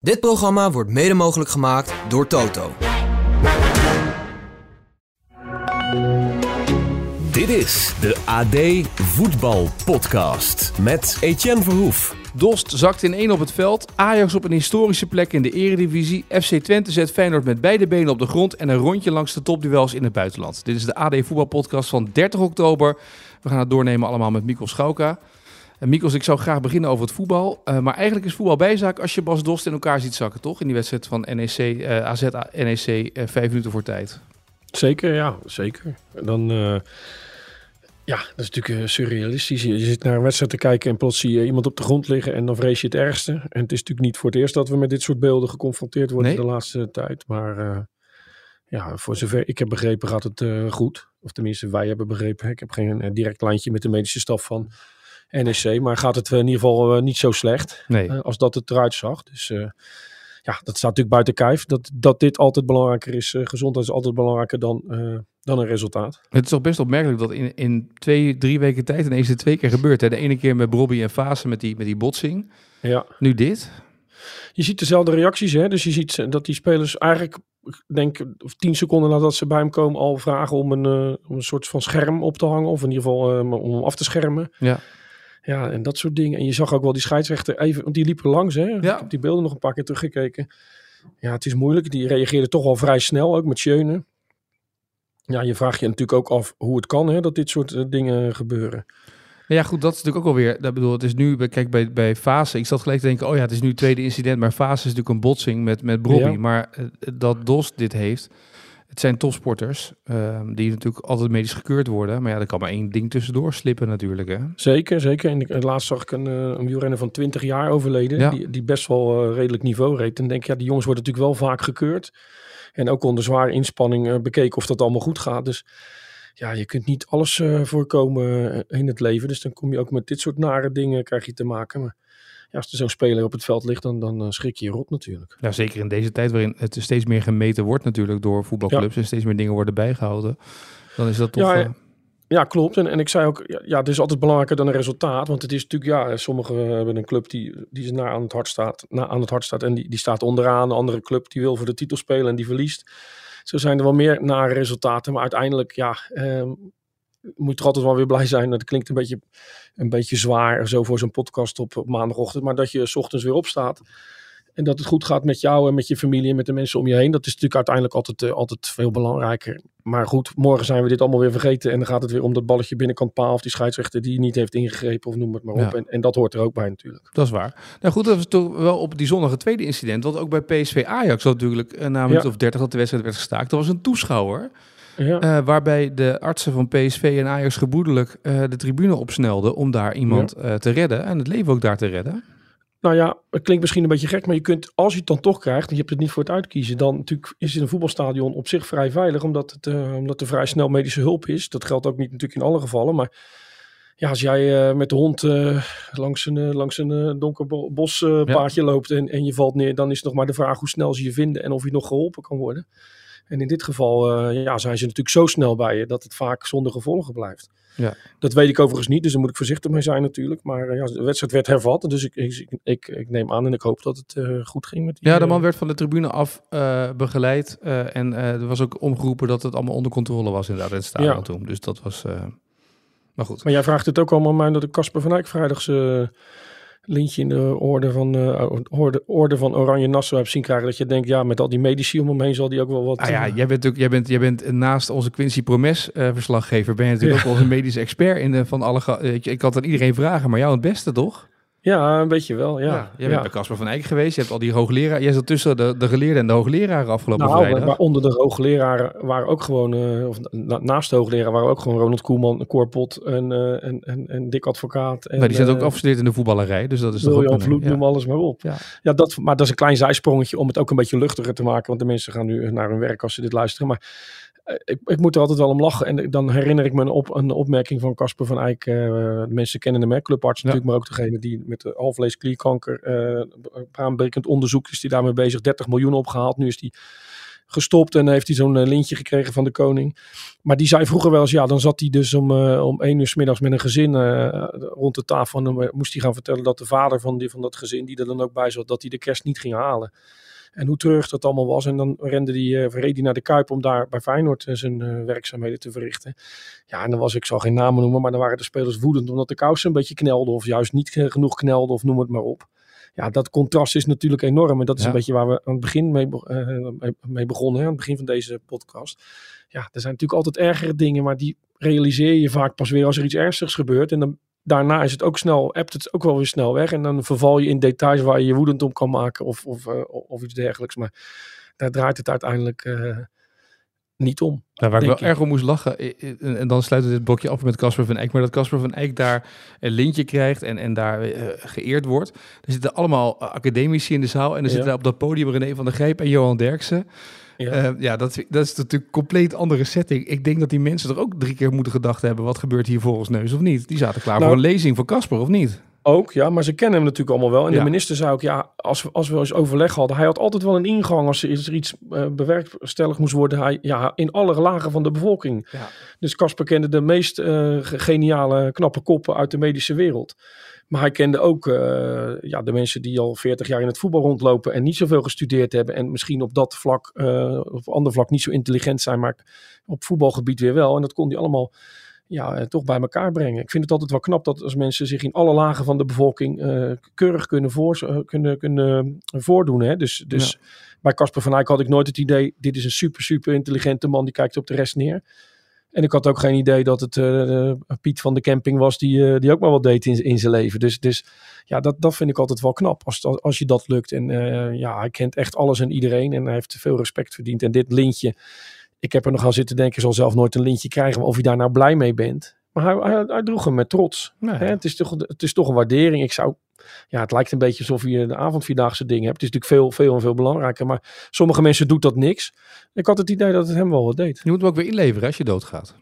Dit programma wordt mede mogelijk gemaakt door Toto. Dit is de AD Voetbal Podcast met Etienne Verhoef. Dost zakt in één op het veld. Ajax op een historische plek in de eredivisie. FC Twente zet Feyenoord met beide benen op de grond. En een rondje langs de topduels in het buitenland. Dit is de AD Voetbal Podcast van 30 oktober. We gaan het doornemen allemaal met Mikkel Schauka. En Mikkels, ik zou graag beginnen over het voetbal. Uh, maar eigenlijk is voetbal bijzaak als je Bas Dost in elkaar ziet zakken, toch? In die wedstrijd van NEC, uh, AZ NEC, uh, vijf minuten voor tijd. Zeker, ja, zeker. Dan, ja, dat is natuurlijk surrealistisch. Je, je, zit naar een wedstrijd te kijken en plots zie je iemand op de grond liggen en dan vrees je het ergste. En het is natuurlijk niet voor het eerst dat we met dit soort beelden geconfronteerd worden nee. de laatste tijd. Maar ja, voor zover ik heb begrepen gaat het goed. Of tenminste, wij hebben begrepen. Ik heb geen direct lijntje met de medische staf van NEC. Maar gaat het in ieder geval uh, niet zo slecht nee. uh, als dat het eruit zag. Dus ja, dat staat natuurlijk buiten kijf. Dat, dat dit altijd belangrijker is. gezondheid is altijd belangrijker dan, dan een resultaat. Het is toch best opmerkelijk dat in, in twee, drie weken tijd ineens het twee keer gebeurt. Hè? De ene keer met Robbie en Fase met die, met die botsing. Ja. Nu dit. Je ziet dezelfde reacties. Hè? Dus je ziet dat die spelers eigenlijk denk of tien seconden nadat ze bij hem komen al vragen om een, uh, om een soort van scherm op te hangen. Of in ieder geval uh, om hem af te schermen. Ja. Ja, en dat soort dingen. En je zag ook wel die scheidsrechter even, want die liepen langs. Hè? Ja. Ik heb die beelden nog een paar keer teruggekeken. Ja, het is moeilijk. Die reageerde toch wel vrij snel, ook met Schöne. Ja, je vraagt je natuurlijk ook af hoe het kan hè, dat dit soort uh, dingen gebeuren. Ja, goed, dat is natuurlijk ook alweer. Dat bedoel, het is nu, kijk, bij, bij Fase. Ik zat gelijk te denken, oh ja, het is nu het tweede incident. Maar Fase is natuurlijk een botsing met, met Bobby. Ja. Maar uh, dat Dos dit heeft. Het zijn topsporters uh, die natuurlijk altijd medisch gekeurd worden. Maar ja, er kan maar één ding tussendoor slippen natuurlijk. Hè? Zeker, zeker. En ik, laatst zag ik een, uh, een wielrenner van 20 jaar overleden. Ja. Die, die best wel uh, redelijk niveau reed. En denk ja, die jongens worden natuurlijk wel vaak gekeurd. En ook onder zware inspanning uh, bekeken of dat allemaal goed gaat. Dus ja, je kunt niet alles voorkomen in het leven. Dus dan kom je ook met dit soort nare dingen krijg je te maken. Maar ja, als er zo'n speler op het veld ligt, dan, dan uh, schrik je je rot natuurlijk. Ja, zeker in deze tijd waarin het steeds meer gemeten wordt natuurlijk door voetbalclubs ja. en steeds meer dingen worden bijgehouden. Dan is dat toch... Ja, uh... ja klopt. En, en ik zei ook, ja, het is altijd belangrijker dan een resultaat. Want het is natuurlijk, ja, sommigen hebben een club die, die is na aan het hart staat, na aan het hart staat en die, die staat onderaan. Een andere club die wil voor de titel spelen en die verliest. Zo zijn er wel meer nare resultaten. Maar uiteindelijk, ja, um, moet toch altijd wel weer blij zijn. Dat klinkt een beetje, een beetje zwaar zo voor zo'n podcast op, op maandagochtend. Maar dat je s ochtends weer opstaat. En dat het goed gaat met jou en met je familie en met de mensen om je heen. Dat is natuurlijk uiteindelijk altijd, uh, altijd veel belangrijker. Maar goed, morgen zijn we dit allemaal weer vergeten. En dan gaat het weer om dat balletje binnenkant paal. Of die scheidsrechter die niet heeft ingegrepen of noem het maar op. Ja. En, en, dat hoort er ook bij natuurlijk. Dat is waar. Nou goed, dat was toch wel op die zonnige tweede incident. Want ook bij PSV Ajax had natuurlijk uh, na een minuut ja. of dertig dat de wedstrijd werd gestaakt. Dat was een toeschouwer. Ja. Uh, waarbij de artsen van PSV en Ajax geboedelijk uh, de tribune opsnelden om daar iemand ja. uh, te redden en het leven ook daar te redden. Nou ja, het klinkt misschien een beetje gek, maar je kunt, als je het dan toch krijgt, en je hebt het niet voor het uitkiezen, dan natuurlijk is het een voetbalstadion op zich vrij veilig, omdat, het, omdat er vrij snel medische hulp is. Dat geldt ook niet natuurlijk in alle gevallen, maar ja, als jij met de hond langs een, langs een donker bospaadje ja. loopt en, en je valt neer, dan is het nog maar de vraag hoe snel ze je vinden en of je nog geholpen kan worden. En in dit geval uh, ja, zijn ze natuurlijk zo snel bij je dat het vaak zonder gevolgen blijft. Ja. Dat weet ik overigens niet, dus daar moet ik voorzichtig mee zijn natuurlijk. Maar uh, ja, de wedstrijd werd hervat, dus ik, ik, ik, ik, neem aan en ik hoop dat het uh, goed ging met die, Ja, de man werd van de tribune af begeleid en er was ook omgeroepen dat het allemaal onder controle was inderdaad in het stadion ja. toen. Dus dat was... maar goed. Maar jij vraagt het ook allemaal mij dat ik Casper van Eyck vrijdags lintje in de orde van, uh, orde, orde van Oranje Nassau heb zien krijgen. Dat je denkt, ja, met al die medici om hem heen zal die ook wel wat... Ah ja, jij bent, ook, jij, bent, jij bent naast onze Quincy Promes uh, verslaggever, ben je natuurlijk ja. ook onze medische expert in de, van alle... Ik kan het aan iedereen vragen, maar jou het beste, toch? Ja, een beetje wel, ja. ja jij bent bij Casper van Eyck geweest, je hebt al die hoogleraar... Jij zat tussen de, de geleerden en de hoogleraren afgelopen nou, vrijdag. Maar onder de hoogleraren waren ook gewoon... Uh, of na, naast de hoogleraar waren ook gewoon Ronald Koeman, Korpot en, uh, en, en, en Dick Advocaat. En, maar die zijn ook afgestudeerd in de voetballerij, dus dat is toch. Jan Vloed, ja. noem alles maar op. Ja. ja, dat, maar dat is een klein zijsprongetje om het ook een beetje luchtiger te maken. Want de mensen gaan nu naar hun werk als ze dit luisteren. Maar ik, ik, moet er altijd wel om lachen. En dan herinner ik me een, op, een opmerking van Casper van Eyck. Uh, de mensen kennen hem, clubarts ja. natuurlijk, maar ook degene die met de alvleesklierkanker uh, baanbrekend onderzoek is die daarmee bezig. 30 miljoen opgehaald. Nu is die gestopt en heeft hij zo'n eh, lintje gekregen van de koning. Maar die zei vroeger wel eens, ja, dan zat hij dus om, uh, om één uur s middags met een gezin rond de tafel. En dan moest hij gaan vertellen dat de vader van, die, van dat gezin, die er dan ook bij zat, dat hij de kerst niet ging halen. En hoe terug dat allemaal was. En dan rende die, uh, reed hij naar de Kuip om daar bij Feyenoord zijn werkzaamheden te verrichten. Ja, en dan was ik, zal geen namen noemen, maar dan waren de spelers woedend omdat de kousen een beetje knelden. Of juist niet genoeg knelden of noem het maar op ja, dat contrast is natuurlijk enorm. En dat is een beetje waar we aan het begin mee, uh, mee begonnen, hè, aan het begin van deze podcast. Ja, er zijn natuurlijk altijd ergere dingen, maar die realiseer je vaak pas weer als er iets ernstigs gebeurt. En dan, daarna is het ook snel, appt het ook wel weer snel weg. En dan verval je in details waar je je woedend om kan maken of, of, uh, of iets dergelijks. Maar daar draait het uiteindelijk uh, niet om. Ja, waar ik wel erg om moest lachen, en dan sluit het dit blokje af met Casper van Eyck, maar dat Casper van Eyck daar een lintje krijgt en, en daar uh, geëerd wordt. Er zitten allemaal academici in de zaal en er ja. zitten op dat podium René van der Grijp en Johan Derksen. Ja, uh, ja dat, dat is natuurlijk een compleet andere setting. Ik denk dat die mensen er ook drie keer moeten gedacht hebben, wat gebeurt hier volgens neus of niet? Die zaten klaar nou, voor een lezing van Casper of niet? Ook, ja, maar ze kennen hem natuurlijk allemaal wel. En ja. de minister zei ook, ja, als we, als we eens overleg hadden, hij had altijd wel een ingang als er iets uh, bewerkstellig moest worden. Hij, ja, in alle lagen van de bevolking. Ja. Dus Casper kende de meest uh, geniale, knappe koppen uit de medische wereld. Maar hij kende ook uh, ja, de mensen die al 40 jaar in het voetbal rondlopen en niet zoveel gestudeerd hebben. En misschien op dat vlak, of ander vlak niet zo intelligent zijn, maar op voetbalgebied weer wel. En dat kon hij allemaal ja, eh, toch bij elkaar brengen. Ik vind het altijd wel knap dat als mensen zich in alle lagen van de bevolking uh, keurig kunnen, voor, uh, kunnen, kunnen voordoen. Hè? Dus, dus ja. bij Casper van Eyck had ik nooit het idee, dit is een super, super intelligente man, die kijkt op de rest neer. En ik had ook geen idee dat het uh, Piet van de camping was, die, die ook maar wat deed in, in zijn leven. Dus, dus ja, dat, dat vind ik altijd wel knap, als, als je dat lukt. En ja, hij kent echt alles en iedereen en hij heeft veel respect verdiend. En dit lintje ik heb er nog aan zitten denken, zal zelf nooit een lintje krijgen, of je daar nou blij mee bent. Maar hij, hij, hij droeg hem met trots. Hè? Het, is toch, het is toch een waardering. Ik zou, ja, het lijkt een beetje alsof je de avondvierdaagse dingen hebt. Het is natuurlijk veel, veel en veel belangrijker. Maar sommige mensen doet dat niks. Ik had het idee dat het hem wel wat deed. Je moet hem ook weer inleveren als je doodgaat.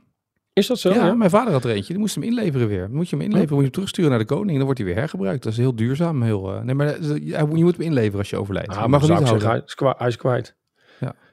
Is dat zo? Ja, ja, mijn vader had er eentje. Die moest hem inleveren weer. Moet je hem inleveren, moet je hem terugsturen naar de koning. Dan wordt hij weer hergebruikt. Dat is heel duurzaam. Heel, uh, nee, maar uh, je moet hem inleveren als je overlijdt. Ah, je mag hem niet houden. Zeggen, hij, is kwijt, hij is kwijt.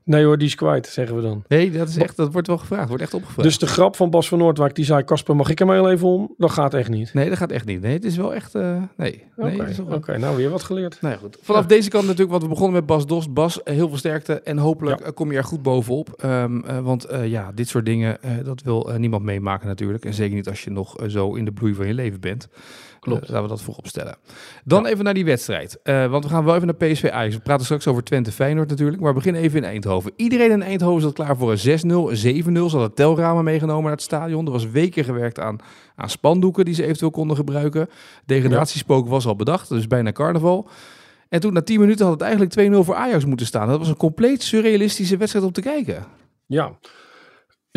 Nee hoor, die is kwijt, zeggen we dan. Nee, dat, is echt, dat wordt wel gevraagd. Wordt echt opgevraagd. Dus de grap van Bas van Noordwijk, die zei... Casper, mag ik hem heel even om? Dat gaat echt niet. Nee, dat gaat echt niet. Nee, het is wel echt... Uh, nee. Oké, okay. nee, okay. nou weer wat geleerd. Nou ja, goed. Vanaf ja. deze kant natuurlijk, want we begonnen met Bas Dost. Bas, heel veel sterkte en hopelijk ja. kom je er goed bovenop. Um, uh, want uh, ja, dit soort dingen, dat wil niemand meemaken natuurlijk. En zeker niet als je nog zo in de bloei van je leven bent. Klopt. laten we dat voorop stellen. Dan even naar die wedstrijd. want we gaan wel even naar PSV Ajax. We praten straks over Twente Feyenoord natuurlijk. Maar we beginnen even in Eindhoven. Iedereen in Eindhoven zat klaar voor een 6-0, 7-0. Ze hadden telramen meegenomen naar het stadion. Er was weken gewerkt aan, aan spandoeken die ze eventueel konden gebruiken. Degradatiespook was al bedacht, dus bijna carnaval. En toen na 10 minuten had het eigenlijk 2-0 voor Ajax moeten staan. Dat was een compleet surrealistische wedstrijd om te kijken. Ja,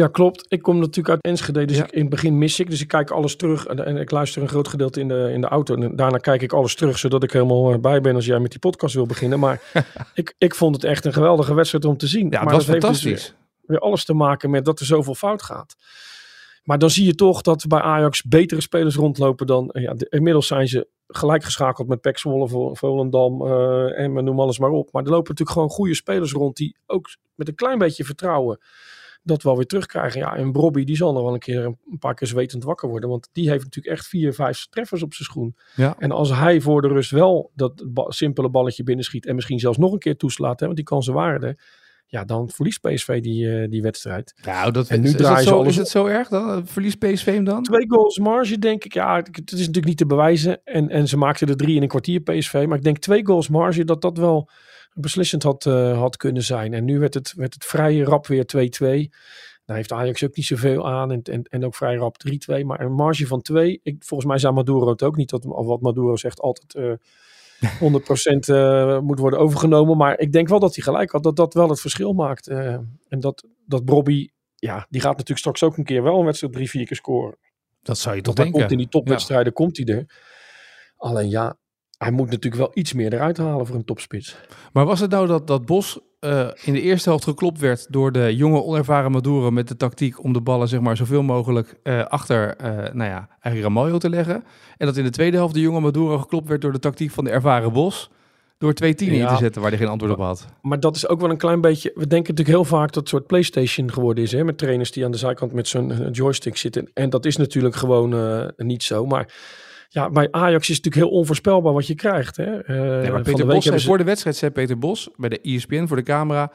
ja, klopt. Ik kom natuurlijk uit Enschede, dus ja. ik, in het begin mis ik. Dus ik kijk alles terug en, en, ik luister een groot gedeelte in de, in de auto. En daarna kijk ik alles terug, zodat ik helemaal bij ben als jij met die podcast wil beginnen. Maar ik, ik vond het echt een geweldige wedstrijd om te zien. Ja, maar dat was heeft fantastisch. Dus weer, weer, alles te maken met dat er zoveel fout gaat. Maar dan zie je toch dat bij Ajax betere spelers rondlopen dan... Ja, de, inmiddels zijn ze gelijk geschakeld met Pek Zwolle, Volendam uh, en noem alles maar op. Maar er lopen natuurlijk gewoon goede spelers rond die ook met een klein beetje vertrouwen dat wel weer terugkrijgen. Ja, en Bobby die zal nog wel een keer een paar keer zwetend wakker worden. Want die heeft natuurlijk echt vier, vijf treffers op zijn schoen. Ja. En als hij voor de rust wel dat ba simpele balletje binnenschiet en misschien zelfs nog een keer toeslaat, hè, want die kansen waren er. Ja, dan verliest PSV die, uh, die wedstrijd. Nou, dat, en nu is, draaien het zo, is het zo erg dan? Verliest PSV hem dan? Twee goals marge, denk ik. Ja, het is natuurlijk niet te bewijzen. En, en ze maakten er drie in een kwartier PSV. Maar ik denk twee goals marge, dat dat wel beslissend had, uh, had kunnen zijn. En nu werd het, werd het vrij rap weer 2-2. Daar heeft Ajax ook niet zoveel aan. En, en, en ook vrij rap 3-2. Maar een marge van 2. Ik, volgens mij zei Maduro het ook niet. Dat, of wat Maduro zegt altijd uh, 100% uh, moet worden overgenomen. Maar ik denk wel dat hij gelijk had. Dat dat wel het verschil maakt. Uh, en dat, dat Bobby. Ja, die gaat natuurlijk straks ook een keer wel een wedstrijd drie, vier keer scoren. Dat zou je toch denken. Komt in die topwedstrijden ja. komt hij er. Alleen ja, hij moet natuurlijk wel iets meer eruit halen voor een topspits. Maar was het nou dat, dat Bos uh, in de eerste helft geklopt werd door de jonge onervaren Maduro met de tactiek om de ballen zeg maar zoveel mogelijk uh, achter, uh, nou ja, eigenlijk Ramaljo te leggen. En dat in de tweede helft de jonge Maduro geklopt werd door de tactiek van de ervaren Bos. Door twee tienen in Ja. te zetten waar hij geen antwoord op had. Maar dat is ook wel een klein beetje. We denken natuurlijk heel vaak dat het soort PlayStation geworden is. Hè? Met trainers die aan de zijkant met zo'n eh, joystick zitten. En dat is natuurlijk gewoon eh, niet zo. Maar ja, bij Ajax is het natuurlijk heel onvoorspelbaar wat je krijgt. Hè? Eh, Nee, van maar de Peter Bos ze- voor de wedstrijd, zei Peter Bos bij de ESPN voor de camera.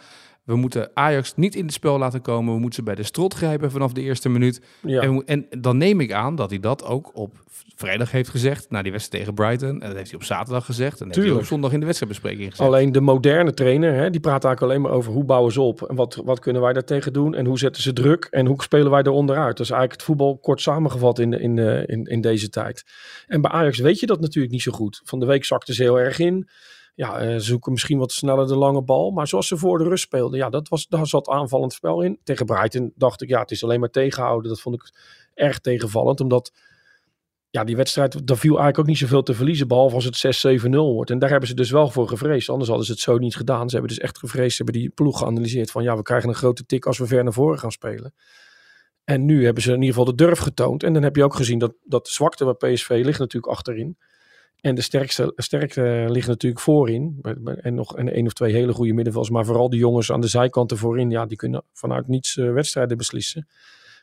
We moeten Ajax niet in het spel laten komen. We moeten ze bij de strot grijpen vanaf de eerste minuut. Ja. En, en dan neem ik aan dat hij dat ook op vrijdag heeft gezegd. Na die wedstrijd tegen Brighton. En dat heeft hij op zaterdag gezegd. En dat heeft hij op zondag in de wedstrijdbespreking gezegd. Alleen de moderne trainer, hè, die praat eigenlijk alleen maar over hoe bouwen ze op. En wat, wat kunnen wij daartegen doen. En hoe zetten ze druk. En hoe spelen wij er onderuit. Dat is eigenlijk het voetbal kort samengevat in, in, in, in deze tijd. En bij Ajax weet je dat natuurlijk niet zo goed. Van de week zakten ze heel erg in. Ja, ze zoeken misschien wat sneller de lange bal. Maar zoals ze voor de rust speelden, ja, dat was, daar zat aanvallend spel in. Tegen Brighton dacht ik, ja, het is alleen maar tegenhouden. Dat vond ik erg tegenvallend. Omdat ja, die wedstrijd, daar viel eigenlijk ook niet zoveel te verliezen. Behalve als het 6-7-0 wordt. En daar hebben ze dus wel voor gevreesd. Anders hadden ze het zo niet gedaan. Ze hebben dus echt gevreesd. Ze hebben die ploeg geanalyseerd. Van ja, we krijgen een grote tik als we ver naar voren gaan spelen. En nu hebben ze in ieder geval de durf getoond. En dan heb je ook gezien dat, dat de zwakte bij PSV ligt natuurlijk achterin. En de sterkste, sterkte ligt natuurlijk voorin. En nog een, een of twee hele goede middenvelders. Maar vooral die jongens aan de zijkanten voorin. Ja, die kunnen vanuit niets eh, wedstrijden beslissen.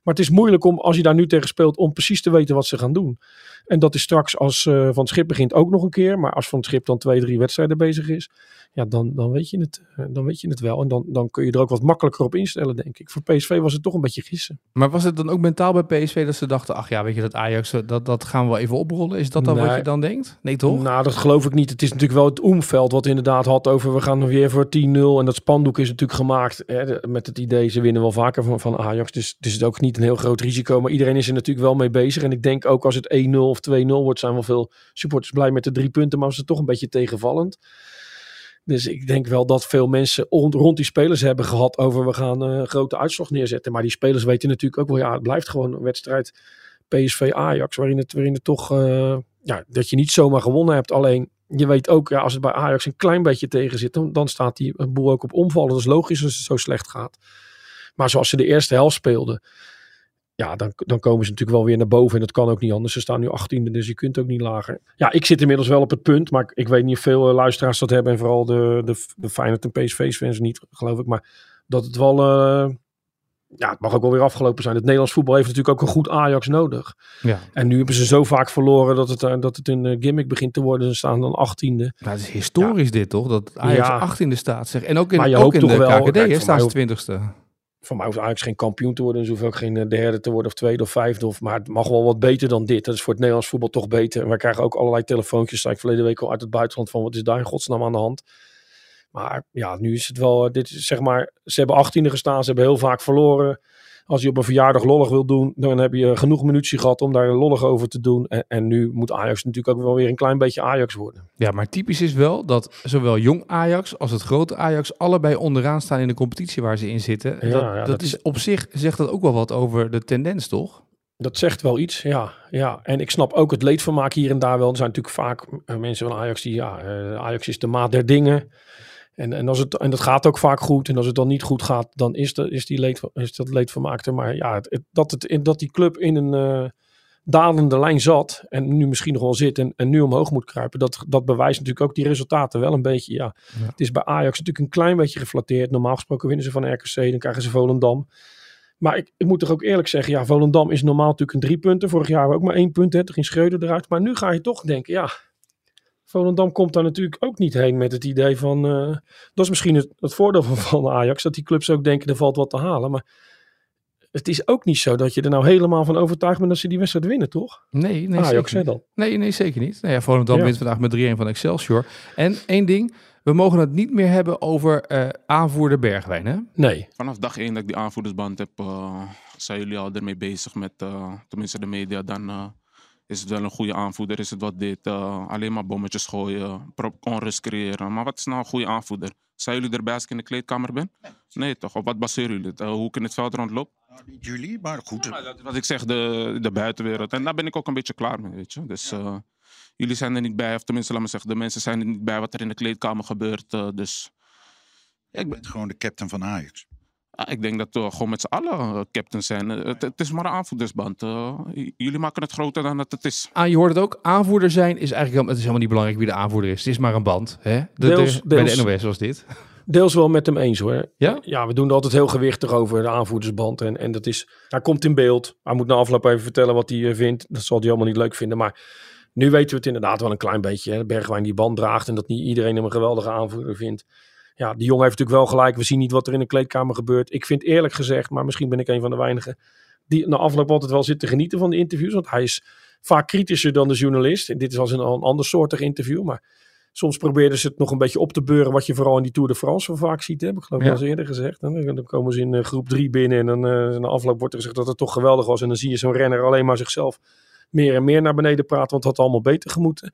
Maar het is moeilijk om, als je daar nu tegen speelt, om precies te weten wat ze gaan doen. En dat is straks als eh, Van het Schip begint ook nog een keer. Maar als Van het Schip dan twee, drie wedstrijden bezig is. Ja, dan, dan, weet, je het, eh, dan weet je het wel. En dan, dan kun je er ook wat makkelijker op instellen, denk ik. Voor PSV was het toch een beetje gissen. Maar was het dan ook mentaal bij PSV dat ze dachten... ach ja, weet je, dat Ajax, eh, dat, dat gaan we wel even oprollen? Is dat dan wat je dan denkt? Nee, toch? Nou, dat geloof ik niet. Het is natuurlijk wel het omveld wat inderdaad had over we gaan weer voor 10-0. En dat spandoek is natuurlijk gemaakt hè, met het idee ze winnen wel vaker van, van Ajax. Dus het is ook niet een heel groot risico. Maar iedereen is er natuurlijk wel mee bezig. En ik denk ook als het 1-0 of 2-0 wordt, zijn wel veel supporters blij met de drie punten. Maar was het toch een beetje tegenvallend. Dus ik denk wel dat veel mensen rond, die spelers hebben gehad over we gaan eh, een grote uitslag neerzetten. Maar die spelers weten natuurlijk ook wel, ja, het blijft gewoon een wedstrijd PSV-Ajax. Waarin het, waarin het toch, eh, ja, dat je niet zomaar gewonnen hebt. Alleen je weet ook, ja, als het bij Ajax een klein beetje tegen zit, dan, dan staat die boel ook op omvallen. Dat is logisch als het zo slecht gaat. Maar zoals ze de eerste helft speelden, ja, dan, dan komen ze natuurlijk wel weer naar boven. En dat kan ook niet anders. Ze staan nu 18e, dus je kunt ook niet lager. Ja, ik zit inmiddels wel op het punt. Maar ik weet niet of veel eh, luisteraars dat hebben. En vooral de, de, de Feyenoord en PSV-fans niet, geloof ik. Maar dat het wel... Eh, ja, het mag ook wel weer afgelopen zijn. Het Nederlands voetbal heeft natuurlijk ook een goed Ajax nodig. Ja. En nu hebben ze zo vaak verloren dat het, eh, dat het een gimmick begint te worden. Ze staan dan 18e. Maar het is historisch dit toch? Dat Ajax ja. 18e staat. Zeg. En ook in, ook in de wel, KKD staat ze 20e. Van mij hoeft Ajax geen kampioen te worden. Dus hoef ook geen eh, derde te worden of tweede of vijfde. Of, maar het mag wel wat beter dan dit. Dat is voor het Nederlands voetbal toch beter. En wij krijgen ook allerlei telefoontjes. Zei ik verleden week al uit het buitenland van wat is daar in godsnaam aan de hand. Maar ja, nu is het wel, eh, dit is, zeg maar, ze hebben achttiende gestaan. Ze hebben heel vaak verloren. Als je op een verjaardag lollig wil doen, dan heb je genoeg munitie gehad om daar lollig over te doen. En, en nu moet Ajax natuurlijk ook wel weer een klein beetje Ajax worden. Ja, maar typisch is wel dat zowel jong Ajax als het grote Ajax allebei onderaan staan in de competitie waar ze in zitten. Ja, dat, ja, dat, dat is is- op zich zegt dat ook wel wat over de tendens, toch? Dat zegt wel iets, ja, ja. En ik snap ook het leedvermaak hier en daar wel. Er zijn natuurlijk vaak eh, mensen van Ajax die, ja, eh, Ajax is de maat der dingen. En, en, als het, en dat gaat ook vaak goed. En als het dan niet goed gaat, dan is, de, is, die leed, is dat leedvermaak er. Maar ja, het, het- dat, het, dat die club in een eh, dalende lijn zat. En nu misschien nog wel zit en, en nu omhoog moet kruipen. Dat, dat bewijst natuurlijk ook die resultaten wel een beetje. Ja. Ja. Het is bij Ajax natuurlijk een klein beetje geflatteerd. Normaal gesproken winnen ze van RKC. Dan krijgen ze Volendam. Maar ik, ik moet toch ook eerlijk zeggen, ja, Volendam is normaal natuurlijk een drie punten. Vorig jaar ook maar één punt, hè. Toen ging Schreuder eruit. Maar nu ga je toch denken, ja, Volendam komt daar natuurlijk ook niet heen met het idee van... eh, dat is misschien het, het voordeel van, van Ajax, dat die clubs ook denken, er valt wat te halen. Maar het is ook niet zo dat je er nou helemaal van overtuigd bent dat ze die wedstrijd winnen, toch? Nee, nee, Ajax, zeker niet. Nee, nee, zeker niet. Nou ja, Volendam Ja. wint vandaag met 3-1 van Excelsior. En één ding, we mogen het niet meer hebben over eh, aanvoerder Bergwijn, hè? Nee. Vanaf dag één dat ik die aanvoerdersband heb, eh, zijn jullie al ermee bezig met, eh, tenminste de media. Dan eh, is het wel een goede aanvoerder. Is het wat dit, eh, alleen maar bommetjes gooien, onrust creëren. Maar wat is nou een goede aanvoerder? Zijn jullie erbij als ik in de kleedkamer ben? Nee, toch? Op wat baseren jullie het? Eh, hoe ik in het veld rondloop? Nou, niet jullie, maar goed. Ja, dat is wat ik zeg, de, de buitenwereld. En daar ben ik ook een beetje klaar mee, weet je. Dus eh, jullie zijn er niet bij, of tenminste, laat me zeggen, de mensen zijn er niet bij wat er in de kleedkamer gebeurt. dus Ik ben gewoon de captain van Ajax. Ja, ik denk dat we gewoon met z'n allen uh, captains zijn. Uh, het, het, is maar een aanvoerdersband. Uh, jullie maken het groter dan dat het is. Ah, je hoort het ook. Aanvoerder zijn is eigenlijk het is helemaal niet belangrijk wie de aanvoerder is. Het is maar een band. Hè? De, deels, de, bij de NOS was dit. Deels wel met hem eens hoor. Ja? Ja, we doen er altijd heel gewichtig over de aanvoerdersband. En, en dat is, hij komt in beeld. Hij moet na afloop even vertellen wat hij vindt. Dat zal hij helemaal niet leuk vinden. Maar nu weten we het inderdaad wel een klein beetje. Hè? Bergwijn die band draagt en dat niet iedereen hem een geweldige aanvoerder vindt ja, die jongen heeft natuurlijk wel gelijk. We zien niet wat er in de kleedkamer gebeurt. Ik vind eerlijk gezegd, maar misschien ben ik een van de weinigen, die na afloop altijd wel zit te genieten van de interviews. Want hij is vaak kritischer dan de journalist. En dit is als een, een ander soortig interview. Maar soms probeerden ze het nog een beetje op te beuren. Wat je vooral in die Tour de France vaak ziet. Heb ik geloof ik ja. al eerder gezegd. En dan komen ze in uh, groep drie binnen. En dan uh, na afloop wordt er gezegd dat het toch geweldig was. En dan zie je zo'n renner alleen maar zichzelf meer en meer naar beneden praten. Want het had allemaal beter gemoeten.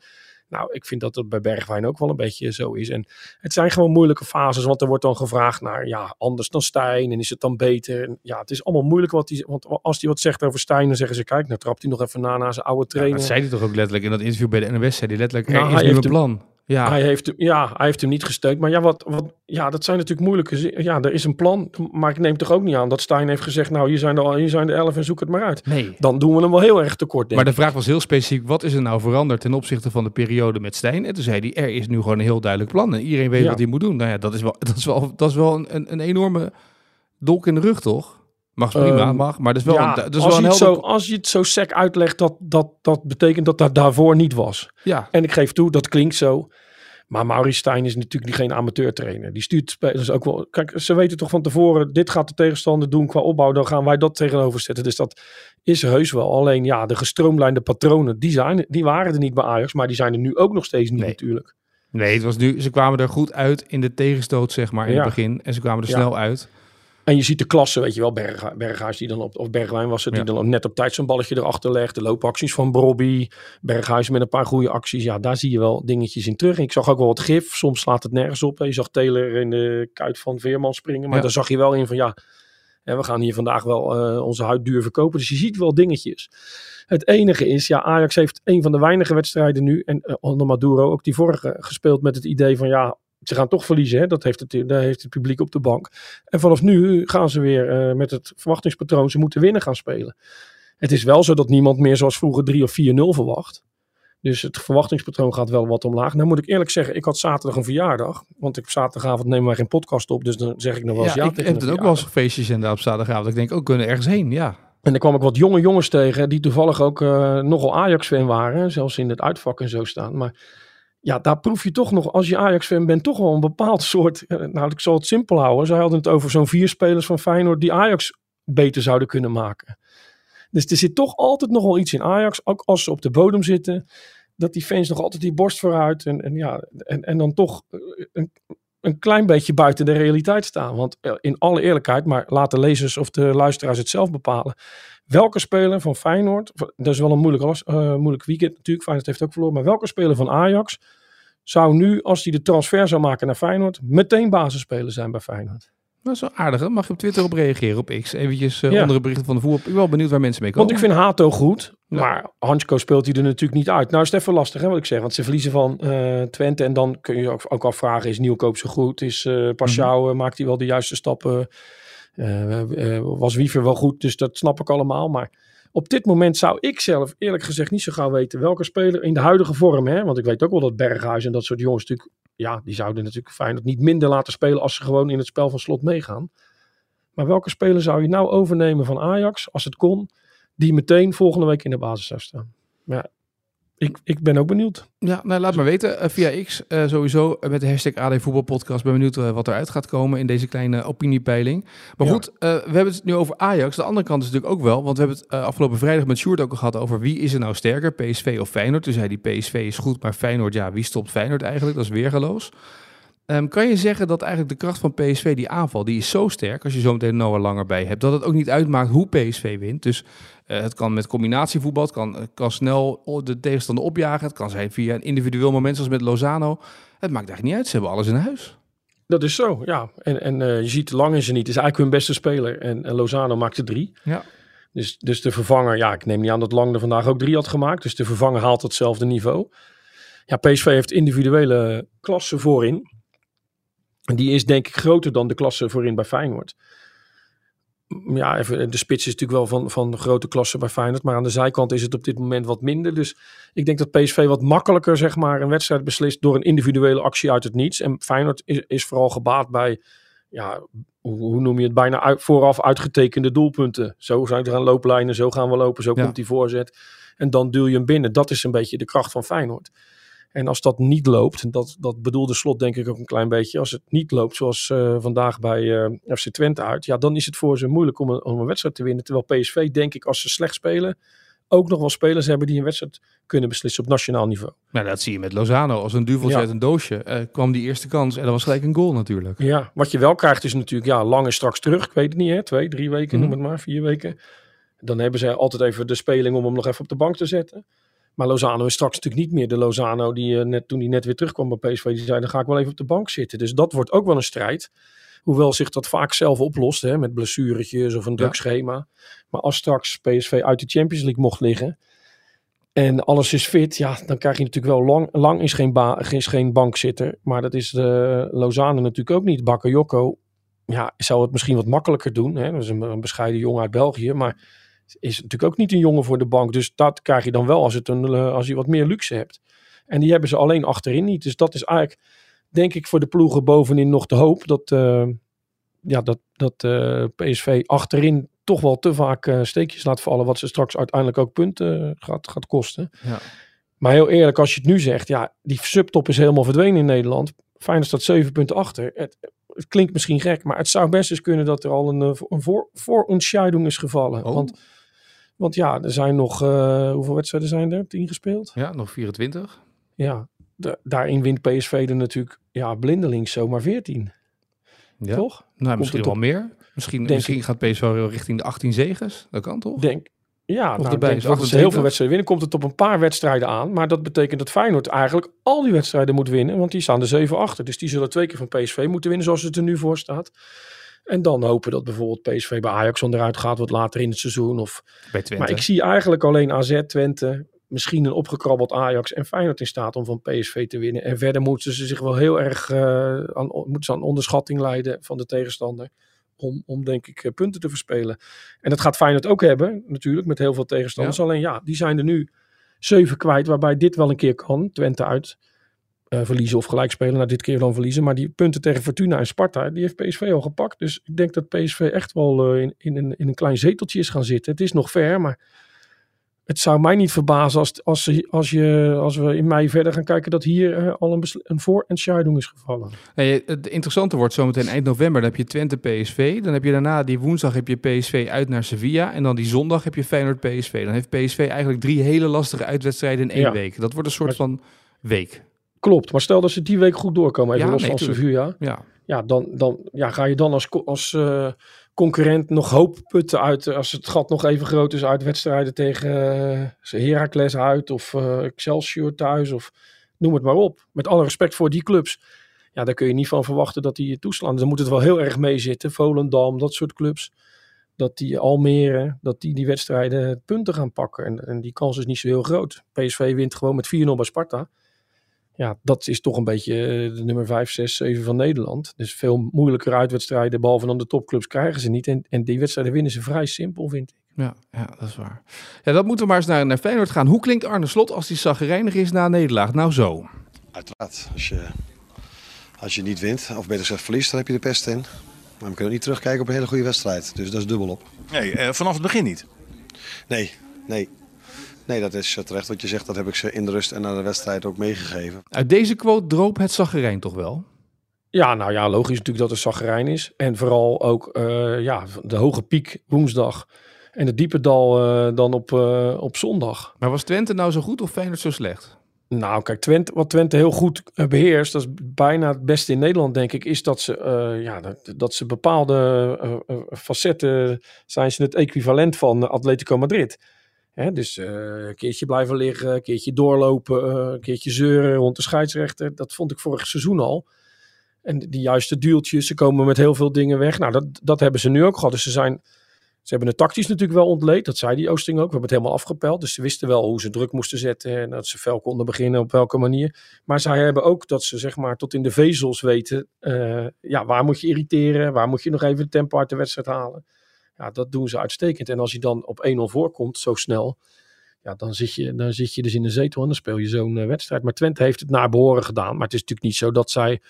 Nou, ik vind dat het bij Bergwijn ook wel een beetje zo is. En het zijn gewoon moeilijke fases, want er wordt dan gevraagd naar, ja, anders dan Stijn en is het dan beter? En ja, het is allemaal moeilijk wat hij, want als hij wat zegt over Stijn, dan zeggen ze, kijk, nou trapt hij nog even na naar zijn oude trainer. Ja, dat zei hij toch ook letterlijk in dat interview bij de NOS, zei hij letterlijk, er nou, is nu een plan. Ja. Hij, heeft, ja, hij heeft hem niet gesteund. Maar ja, wat, wat, ja, dat zijn natuurlijk moeilijke... Ja, er is een plan. Maar ik neem toch ook niet aan dat Stijn heeft gezegd... nou, hier zijn, de, hier zijn de elf en zoek het maar uit. Nee. Dan doen we hem wel heel erg tekort, denk Maar de vraag was heel specifiek... wat is er nou veranderd ten opzichte van de periode met Stijn? En toen zei hij, er is nu gewoon een heel duidelijk plan. En iedereen weet Ja. wat hij moet doen. Nou ja, dat is wel, dat is wel, dat is wel een, een enorme dolk in de rug, toch? Mag prima, Ehm, mag. Maar dat is wel ja, een, dat is als, wel je een helder... zo, als je het zo sec uitlegt, dat, dat, dat betekent dat dat daarvoor niet was. Ja, En ik geef toe, dat klinkt zo. Maar Maurice Stijn is natuurlijk niet geen amateurtrainer. Die stuurt spelers ook wel. Kijk, ze weten toch van tevoren, dit gaat de tegenstander doen qua opbouw. Dan gaan wij dat tegenover zetten. Dus dat is heus wel. Alleen ja, de gestroomlijnde patronen, die, zijn, die waren er niet bij Ajax. Maar die zijn er nu ook nog steeds niet Nee. natuurlijk. nee, het was nu, ze kwamen er goed uit in de tegenstoot, zeg maar, in Ja. het begin. En ze kwamen er Ja. snel uit. En je ziet de klasse, weet je wel, Berg, Berghuis die dan op, of Bergwijn was het, Ja. die dan net op tijd zo'n balletje erachter legt. De loopacties van Brobby, Berghuis met een paar goede acties. Ja, daar zie je wel dingetjes in terug. Ik zag ook wel wat gif, soms slaat het nergens op. Je zag Taylor in de kuit van Veerman springen, maar Ja. daar zag je wel in van ja, hè, we gaan hier vandaag wel eh, onze huid duur verkopen. Dus je ziet wel dingetjes. Het enige is, ja, Ajax heeft een van de weinige wedstrijden nu, en uh, onder Maduro ook die vorige, gespeeld met het idee van ja, ze gaan toch verliezen. Hè? Dat heeft het, daar heeft het publiek op de bank. En vanaf nu gaan ze weer eh, met het verwachtingspatroon, ze moeten winnen gaan spelen. Het is wel zo dat niemand meer zoals vroeger 3 of 4-0 verwacht. Dus het verwachtingspatroon gaat wel wat omlaag. Nou moet ik eerlijk zeggen, ik had zaterdag een verjaardag. Want ik, op zaterdagavond nemen wij geen podcast op. Dus dan zeg ik nog wel eens ja, Ja, ik heb het ook wel eens feestjes inderdaad op zaterdagavond. Ik denk ook, kunnen ergens heen, ja. En dan kwam ik wat jonge jongens tegen die toevallig ook eh, nogal Ajax-fan waren. Zelfs in het uitvak en zo staan. Maar ja, daar proef je toch nog, als je Ajax-fan bent, toch wel een bepaald soort... eh, nou, ik zal het simpel houden. Zij hadden het over zo'n vier spelers van Feyenoord die Ajax beter zouden kunnen maken. Dus er zit toch altijd nog wel iets in Ajax, ook als ze op de bodem zitten. Dat die fans nog altijd die borst vooruit en, en, ja, en, en dan toch eh, een, een klein beetje buiten de realiteit staan. Want eh, in alle eerlijkheid, maar laat de lezers of de luisteraars het zelf bepalen. Welke speler van Feyenoord, dat is wel een moeilijk, eh, moeilijk weekend natuurlijk, Feyenoord heeft ook verloren. Maar welke speler van Ajax zou nu, als hij de transfer zou maken naar Feyenoord, meteen basisspeler zijn bij Feyenoord? Dat is wel aardig. hè? Mag je op Twitter op reageren, op X? Eventjes eh, Ja. onder de berichten van de voetbal. Ik ben wel benieuwd waar mensen mee komen. Want ik vind Hato goed, Ja. maar Hansko speelt hij er natuurlijk niet uit. Nou is het even lastig hè, wat ik zeg, want ze verliezen van eh, Twente. En dan kun je ook, ook afvragen, is Nieuwkoop zo goed? Is eh, maakt hij wel de juiste stappen? Was Wiever wel goed? Dus dat snap ik allemaal. Maar op dit moment zou ik zelf eerlijk gezegd niet zo gauw weten welke speler in de huidige vorm. Hè, want ik weet ook wel dat Berghuis en dat soort jongens natuurlijk, ja, die zouden natuurlijk Feyenoord niet minder laten spelen als ze gewoon in het spel van slot meegaan. Maar welke speler zou je nou overnemen van Ajax, als het kon, die meteen volgende week in de basis zou staan? Maar ja, ik, ik ben ook benieuwd. Ja, nou, laat maar weten. eh, via X eh, sowieso eh, met de hashtag AD Voetbalpodcast. Ben benieuwd wat eruit gaat komen in deze kleine opiniepeiling. Maar Ja. goed, we hebben het nu over Ajax. De andere kant is natuurlijk ook wel. Want we hebben het afgelopen vrijdag met Sjoerd ook al gehad over wie is er nou sterker. PSV of Feyenoord. Toen zei die PSV is goed, maar Feyenoord, ja, wie stopt Feyenoord eigenlijk? Dat is weergeloos. Ehm, kan je zeggen dat eigenlijk de kracht van PSV, die aanval, die is zo sterk, als je zo meteen Noah Langer bij hebt, dat het ook niet uitmaakt hoe PSV wint. Dus eh, het kan met combinatievoetbal, het kan, het kan snel de tegenstander opjagen, het kan zijn via een individueel moment zoals met Lozano. Het maakt eigenlijk niet uit, ze hebben alles in huis. Dat is zo, ja. En, en eh, je ziet lang is er niet. Het is eigenlijk hun beste speler. En, en Lozano maakte drie. Ja. Dus, dus de vervanger, ja, ik neem niet aan dat Lang er vandaag ook drie had gemaakt. Dus de vervanger haalt hetzelfde niveau. Ja, PSV heeft individuele klasse voorin. Die is denk ik groter dan de klasse voorin bij Feyenoord. ja, even, de spits is natuurlijk wel van, van grote klasse bij Feyenoord. Maar aan de zijkant is het op dit moment wat minder. Dus ik denk dat PSV wat makkelijker zeg maar, een wedstrijd beslist door een individuele actie uit het niets. En Feyenoord is, is vooral gebaat bij, ja, hoe, hoe noem je het, bijna uit, vooraf uitgetekende doelpunten. Zo zijn er aan looplijnen, zo gaan we lopen, zo Ja. komt die voorzet. En dan duw je hem binnen. Dat is een beetje de kracht van Feyenoord. En als dat niet loopt, dat, dat bedoelde slot denk ik ook een klein beetje. Als het niet loopt zoals eh, vandaag bij eh, FC Twente uit. Ja, dan is het voor ze moeilijk om een, om een wedstrijd te winnen. Terwijl PSV denk ik als ze slecht spelen. Ook nog wel spelers hebben die een wedstrijd kunnen beslissen op nationaal niveau. Nou, dat zie je met Lozano. Als een duveltje Ja. uit een doosje eh, kwam die eerste kans en dat was gelijk een goal natuurlijk. Ja, wat je wel krijgt is natuurlijk, ja, lang is straks terug. Ik weet het niet, hè? Twee, drie weken, Mhm. noem het maar, vier weken. Dan hebben ze altijd even de speling om hem nog even op de bank te zetten. Maar Lozano is straks natuurlijk niet meer de Lozano die eh, net, toen hij net weer terugkwam bij PSV. Die zei, dan ga ik wel even op de bank zitten. Dus dat wordt ook wel een strijd. Hoewel zich dat vaak zelf oplost, hè, met blessuretjes of een druk Ja. schema. Maar als straks PSV uit de Champions League mocht liggen en alles is fit, ja, dan krijg je natuurlijk wel lang. Lang is geen, ba is geen bankzitter, maar dat is de Lozano natuurlijk ook niet. Bakayoko, ja, zou het misschien wat makkelijker doen. Hè? Dat is een, een bescheiden jongen uit België, maar is natuurlijk ook niet een jongen voor de bank. Dus dat krijg je dan wel als, het een, eh, als je wat meer luxe hebt. En die hebben ze alleen achterin niet. Dus dat is eigenlijk, denk ik, voor de ploegen bovenin nog de hoop dat, eh, ja, dat, dat eh, PSV achterin toch wel te vaak steekjes laat vallen. Wat ze straks uiteindelijk ook punten gaat, gaat kosten. Ja. Maar heel eerlijk, als je het nu zegt, ja, die subtop is helemaal verdwenen in Nederland. Feyenoord staat zeven punten achter. Het, het klinkt misschien gek, maar het zou best eens kunnen dat er al een, een voor, voorontscheiding is gevallen. Oh. Want, want ja, er zijn nog, eh, hoeveel wedstrijden zijn er? Tien gespeeld? Ja, nog 24. Ja, da- daarin wint PSV er natuurlijk ja, blindelings zomaar 14. Ja. Toch? Nou, misschien wel meer. Misschien, Denk misschien gaat PSV wel richting de 18 zegens. Dat kan toch? Denk, ja, nou, erbij is dat ze 28. heel veel wedstrijden winnen. Komt het op een paar wedstrijden aan. Maar dat betekent dat Feyenoord eigenlijk al die wedstrijden moet winnen. Want die staan er 7 achter. Dus die zullen twee keer van PSV moeten winnen zoals het er nu voor staat. En dan hopen dat bijvoorbeeld PSV bij Ajax onderuit gaat wat later in het seizoen. Of, Bij Twente. maar ik zie eigenlijk alleen AZ, Twente, misschien een opgekrabbeld Ajax en Feyenoord in staat om van PSV te winnen. En verder moeten ze zich wel heel erg eh, aan, moeten ze aan onderschatting leiden van de tegenstander. Om, om denk ik eh, punten te verspelen. En dat gaat Feyenoord ook hebben, natuurlijk, met heel veel tegenstanders. Alleen ja, die zijn er nu zeven kwijt, waarbij dit wel een keer kan. Twente uit verliezen of gelijk spelen. Nou, dit keer dan verliezen. Maar die punten tegen Fortuna en Sparta, die heeft PSV al gepakt. Dus ik denk dat PSV echt wel eh, in, in, een, in een klein zeteltje is gaan zitten. Het is nog ver, maar het zou mij niet verbazen als, als, je, als we in mei verder gaan kijken dat hier eh, al een, een voor- is gevallen. Nee, het interessante wordt zometeen eind november. Dan heb je Twente PSV. Dan heb je daarna die woensdag heb je PSV uit naar Sevilla. En dan die zondag heb je Feyenoord PSV. Dan heeft PSV eigenlijk drie hele lastige uitwedstrijden in één Ja. week. Dat wordt een soort van week. Klopt, maar stel dat ze die week goed doorkomen, even Ja, los nee, van. Sevilla. Ja. Ja, dan, dan ja, ga je dan als, als eh, concurrent nog hoop putten uit, eh, als het gat nog even groot is, uit wedstrijden tegen uh, Heracles uit of Excelsior thuis of noem het maar op. Met alle respect voor die clubs. Ja, daar kun je niet van verwachten dat die je toeslaan. Dan moet het wel heel erg meezitten. Volendam, dat soort clubs. Dat die Almere, dat die die wedstrijden punten gaan pakken. En, en die kans is niet zo heel groot. PSV wint gewoon met 4-0 bij Sparta. Ja, dat is toch een beetje eh, de nummer 5, 6, 7 van Nederland. Dus veel moeilijker uitwedstrijden, behalve dan de topclubs, krijgen ze niet. En, en die wedstrijden winnen ze vrij simpel, vind ik. Ja, ja, dat is waar. Ja, dat moeten we maar eens naar, naar Feyenoord gaan. Hoe klinkt Arne Slot als hij zagrijnig is na een nederlaag? Nou zo. Uiteraard, als je, als je niet wint, of beter gezegd verliest, dan heb je de pest in. Maar we kunnen niet terugkijken op een hele goede wedstrijd. Dus dat is dubbel op. Nee, eh, vanaf het begin niet. Nee, nee. Nee, dat is eh, terecht wat je zegt. Dat heb ik ze in de rust en na de wedstrijd ook meegegeven. Uit deze quote droop het zagrijn toch wel? Ja, nou ja, logisch natuurlijk dat het zagrijn is. En vooral ook eh, ja, de hoge piek woensdag. En het diepe dal eh, dan op, uh, op zondag. Maar was Twente nou zo goed of Feyenoord zo slecht? Nou, kijk, Twente, wat Twente heel goed beheerst, dat is bijna het beste in Nederland, denk ik, is dat ze, uh, ja, dat, dat, ze bepaalde uh, facetten zijn ze het equivalent van Atletico Madrid. Dus een keertje blijven liggen, een keertje doorlopen, een keertje zeuren rond de scheidsrechter. Dat vond ik vorig seizoen al. En die juiste dueltjes, ze komen met heel veel dingen weg. Nou, dat, dat hebben ze nu ook gehad. Dus ze zijn, ze hebben het tactisch natuurlijk wel ontleed. Dat zei die Oosting ook. We hebben het helemaal afgepeld. Dus ze wisten wel hoe ze druk moesten zetten. En dat ze fel konden beginnen op welke manier. Maar zij hebben ook dat ze zeg maar tot in de vezels weten. Uh, ja, waar moet je irriteren? Waar moet je nog even het tempo uit de wedstrijd halen? Ja, dat doen ze uitstekend. En als je dan op 1-0 voorkomt, zo snel, ja, dan, zit je, dan zit je dus in de zetel en dan speel je zo'n eh, wedstrijd. Maar Twente heeft het naar behoren gedaan. Maar het is natuurlijk niet zo dat zij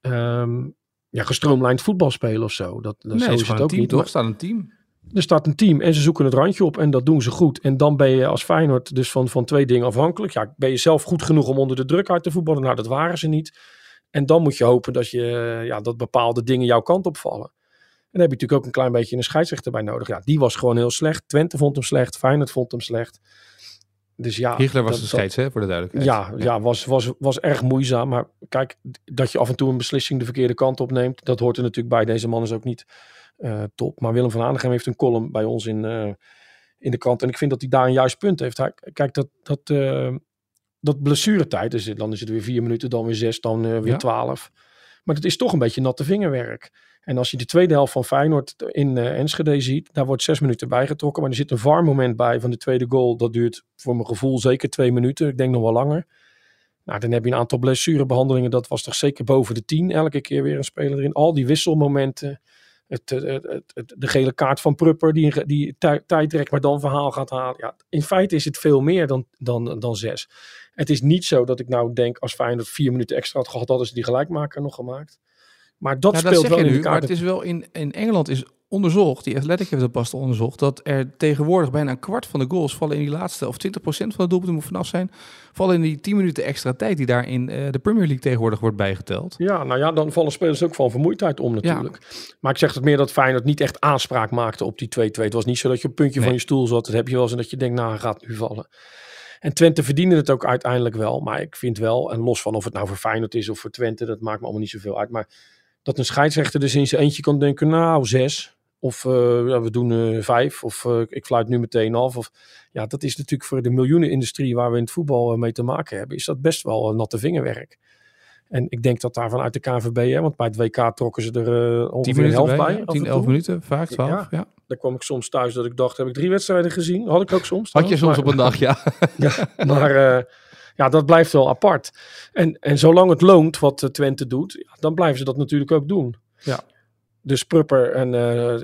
ehm, ja, gestroomlijnd voetbal spelen of zo. Dat, dat Nee, zo is het ook team, niet. toch? Maar- Er staat een team. er staat een team en ze zoeken het randje op en dat doen ze goed. En dan ben je als Feyenoord dus van, van twee dingen afhankelijk. Ja, ben je zelf goed genoeg om onder de druk uit te voetballen? Nou, dat waren ze niet. En dan moet je hopen dat, je, ja, dat bepaalde dingen jouw kant opvallen. En daar heb je natuurlijk ook een klein beetje een scheidsrechter bij nodig. Ja, die was gewoon heel slecht. Twente vond hem slecht. Feyenoord vond hem slecht. Dus ja, Hiegler was dat- de scheids, hè, voor de duidelijkheid. ja, ja. was, was, was erg moeizaam. Maar kijk, dat je af en toe een beslissing de verkeerde kant opneemt, dat hoort er natuurlijk bij. Deze man is ook niet eh, top. Maar Willem van Hanegem heeft een column bij ons in, eh, in de krant. En ik vind dat hij daar een juist punt heeft. Hij, kijk, dat, dat, eh, dat blessuretijd, dus dan is het weer vier minuten, dan weer zes, dan weer Ja. twaalf. Maar dat is toch een beetje natte vingerwerk. En als je de tweede helft van Feyenoord in eh, Enschede ziet, daar wordt zes minuten bijgetrokken. Maar er zit een VAR-moment bij van de tweede goal. Dat duurt voor mijn gevoel zeker twee minuten. Ik denk nog wel langer. Nou, dan heb je een aantal blessurebehandelingen. Dat was toch zeker boven de tien. Elke keer weer een speler erin. Al die wisselmomenten. Het, het, het, het- de gele kaart van Prupper die, die tij- tijdrek maar dan verhaal gaat halen. Ja, in feite is het veel meer dan, dan, dan zes. Het is niet zo dat ik nou denk als Feyenoord vier minuten extra had gehad, hadden ze die gelijkmaker nog gemaakt. Maar dat speelt dat wel in nu, de maar kaart. het is wel in, in Engeland is onderzocht, die Athletic heeft dat pas onderzocht, dat er tegenwoordig bijna een kwart van de goals vallen in die laatste, of 20% van de doelpunten moet vanaf zijn, vallen in die 10 minuten extra tijd die daar in eh, de Premier League tegenwoordig wordt bijgeteld. Ja, nou ja, dan vallen spelers ook van vermoeidheid om natuurlijk. Maar ik zeg het meer dat Feyenoord niet echt aanspraak maakte op die 2-2. Het was niet zo dat je op een puntje Nee. van je stoel zat. Dat heb je wel eens en dat je denkt, nou, gaat nu vallen. En Twente verdiende het ook uiteindelijk wel. Maar ik vind wel, en los van of het nou voor Feyenoord is of voor Twente, dat maakt me allemaal niet zoveel uit. Maar dat een scheidsrechter dus in zijn eentje kan denken, nou, zes. Of eh, we doen eh, vijf. Of eh, ik fluit nu meteen af. Of, ja, dat is natuurlijk voor de miljoenenindustrie waar we in het voetbal mee te maken hebben, is dat best wel natte vingerwerk. En ik denk dat daar vanuit de KVB, hè, want bij het WK trokken ze er 10 ongeveer minuten helft bij, bij. ja, af 10, en 11 toe. minuten, vaak 12. Ja. Ja. Daar kwam ik soms thuis dat ik dacht, heb ik drie wedstrijden gezien? Had ik ook soms. Had je soms op een dag, ja. maar, ja, maar eh, ja, dat blijft wel apart. En, en zolang het loont wat eh, Twente doet, dan blijven ze dat natuurlijk ook doen. Ja. Dus Prupper en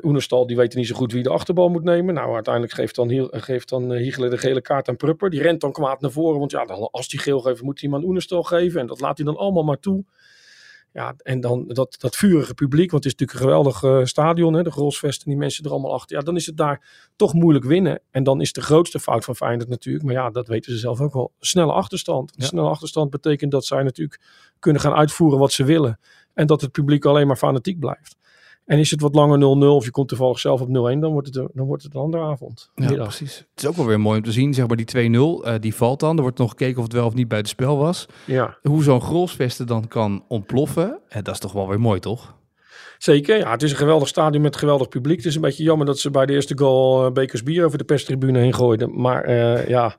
Oenerstal, die weten niet zo goed wie de achterbal moet nemen. Nou, uiteindelijk geeft dan, geeft dan Hiegler de gele kaart aan Prupper. Die rent dan kwaad naar voren, want ja, dan, als die geel geeft, moet hij hem aan Oenerstal geven. En dat laat hij dan allemaal maar toe. Ja, en dan dat, dat vurige publiek, want het is natuurlijk een geweldig eh, stadion, hè, de Grolsvest en die mensen er allemaal achter. Ja, dan is het daar toch moeilijk winnen. En dan is de grootste fout van Feyenoord natuurlijk, maar ja, dat weten ze zelf ook wel, snelle achterstand. Ja. snelle achterstand betekent dat zij natuurlijk kunnen gaan uitvoeren wat ze willen. En dat het publiek alleen maar fanatiek blijft. En is het wat langer 0-0 of je komt toevallig zelf op 0-1, dan wordt het, een- dan wordt het een andere avond. Ja, Middag. precies. Het is ook wel weer mooi om te zien, zeg maar die 2-0, eh, die valt dan. Er wordt nog gekeken of het wel of niet buiten spel was. Ja, Hoe zo'n grolsvesten dan kan ontploffen, eh, dat is toch wel weer mooi, toch? zeker. Ja, het is een geweldig stadion met geweldig publiek. Het is een beetje jammer dat ze bij de eerste goal eh, bekers bier over de perstribune heen gooiden. Maar ja,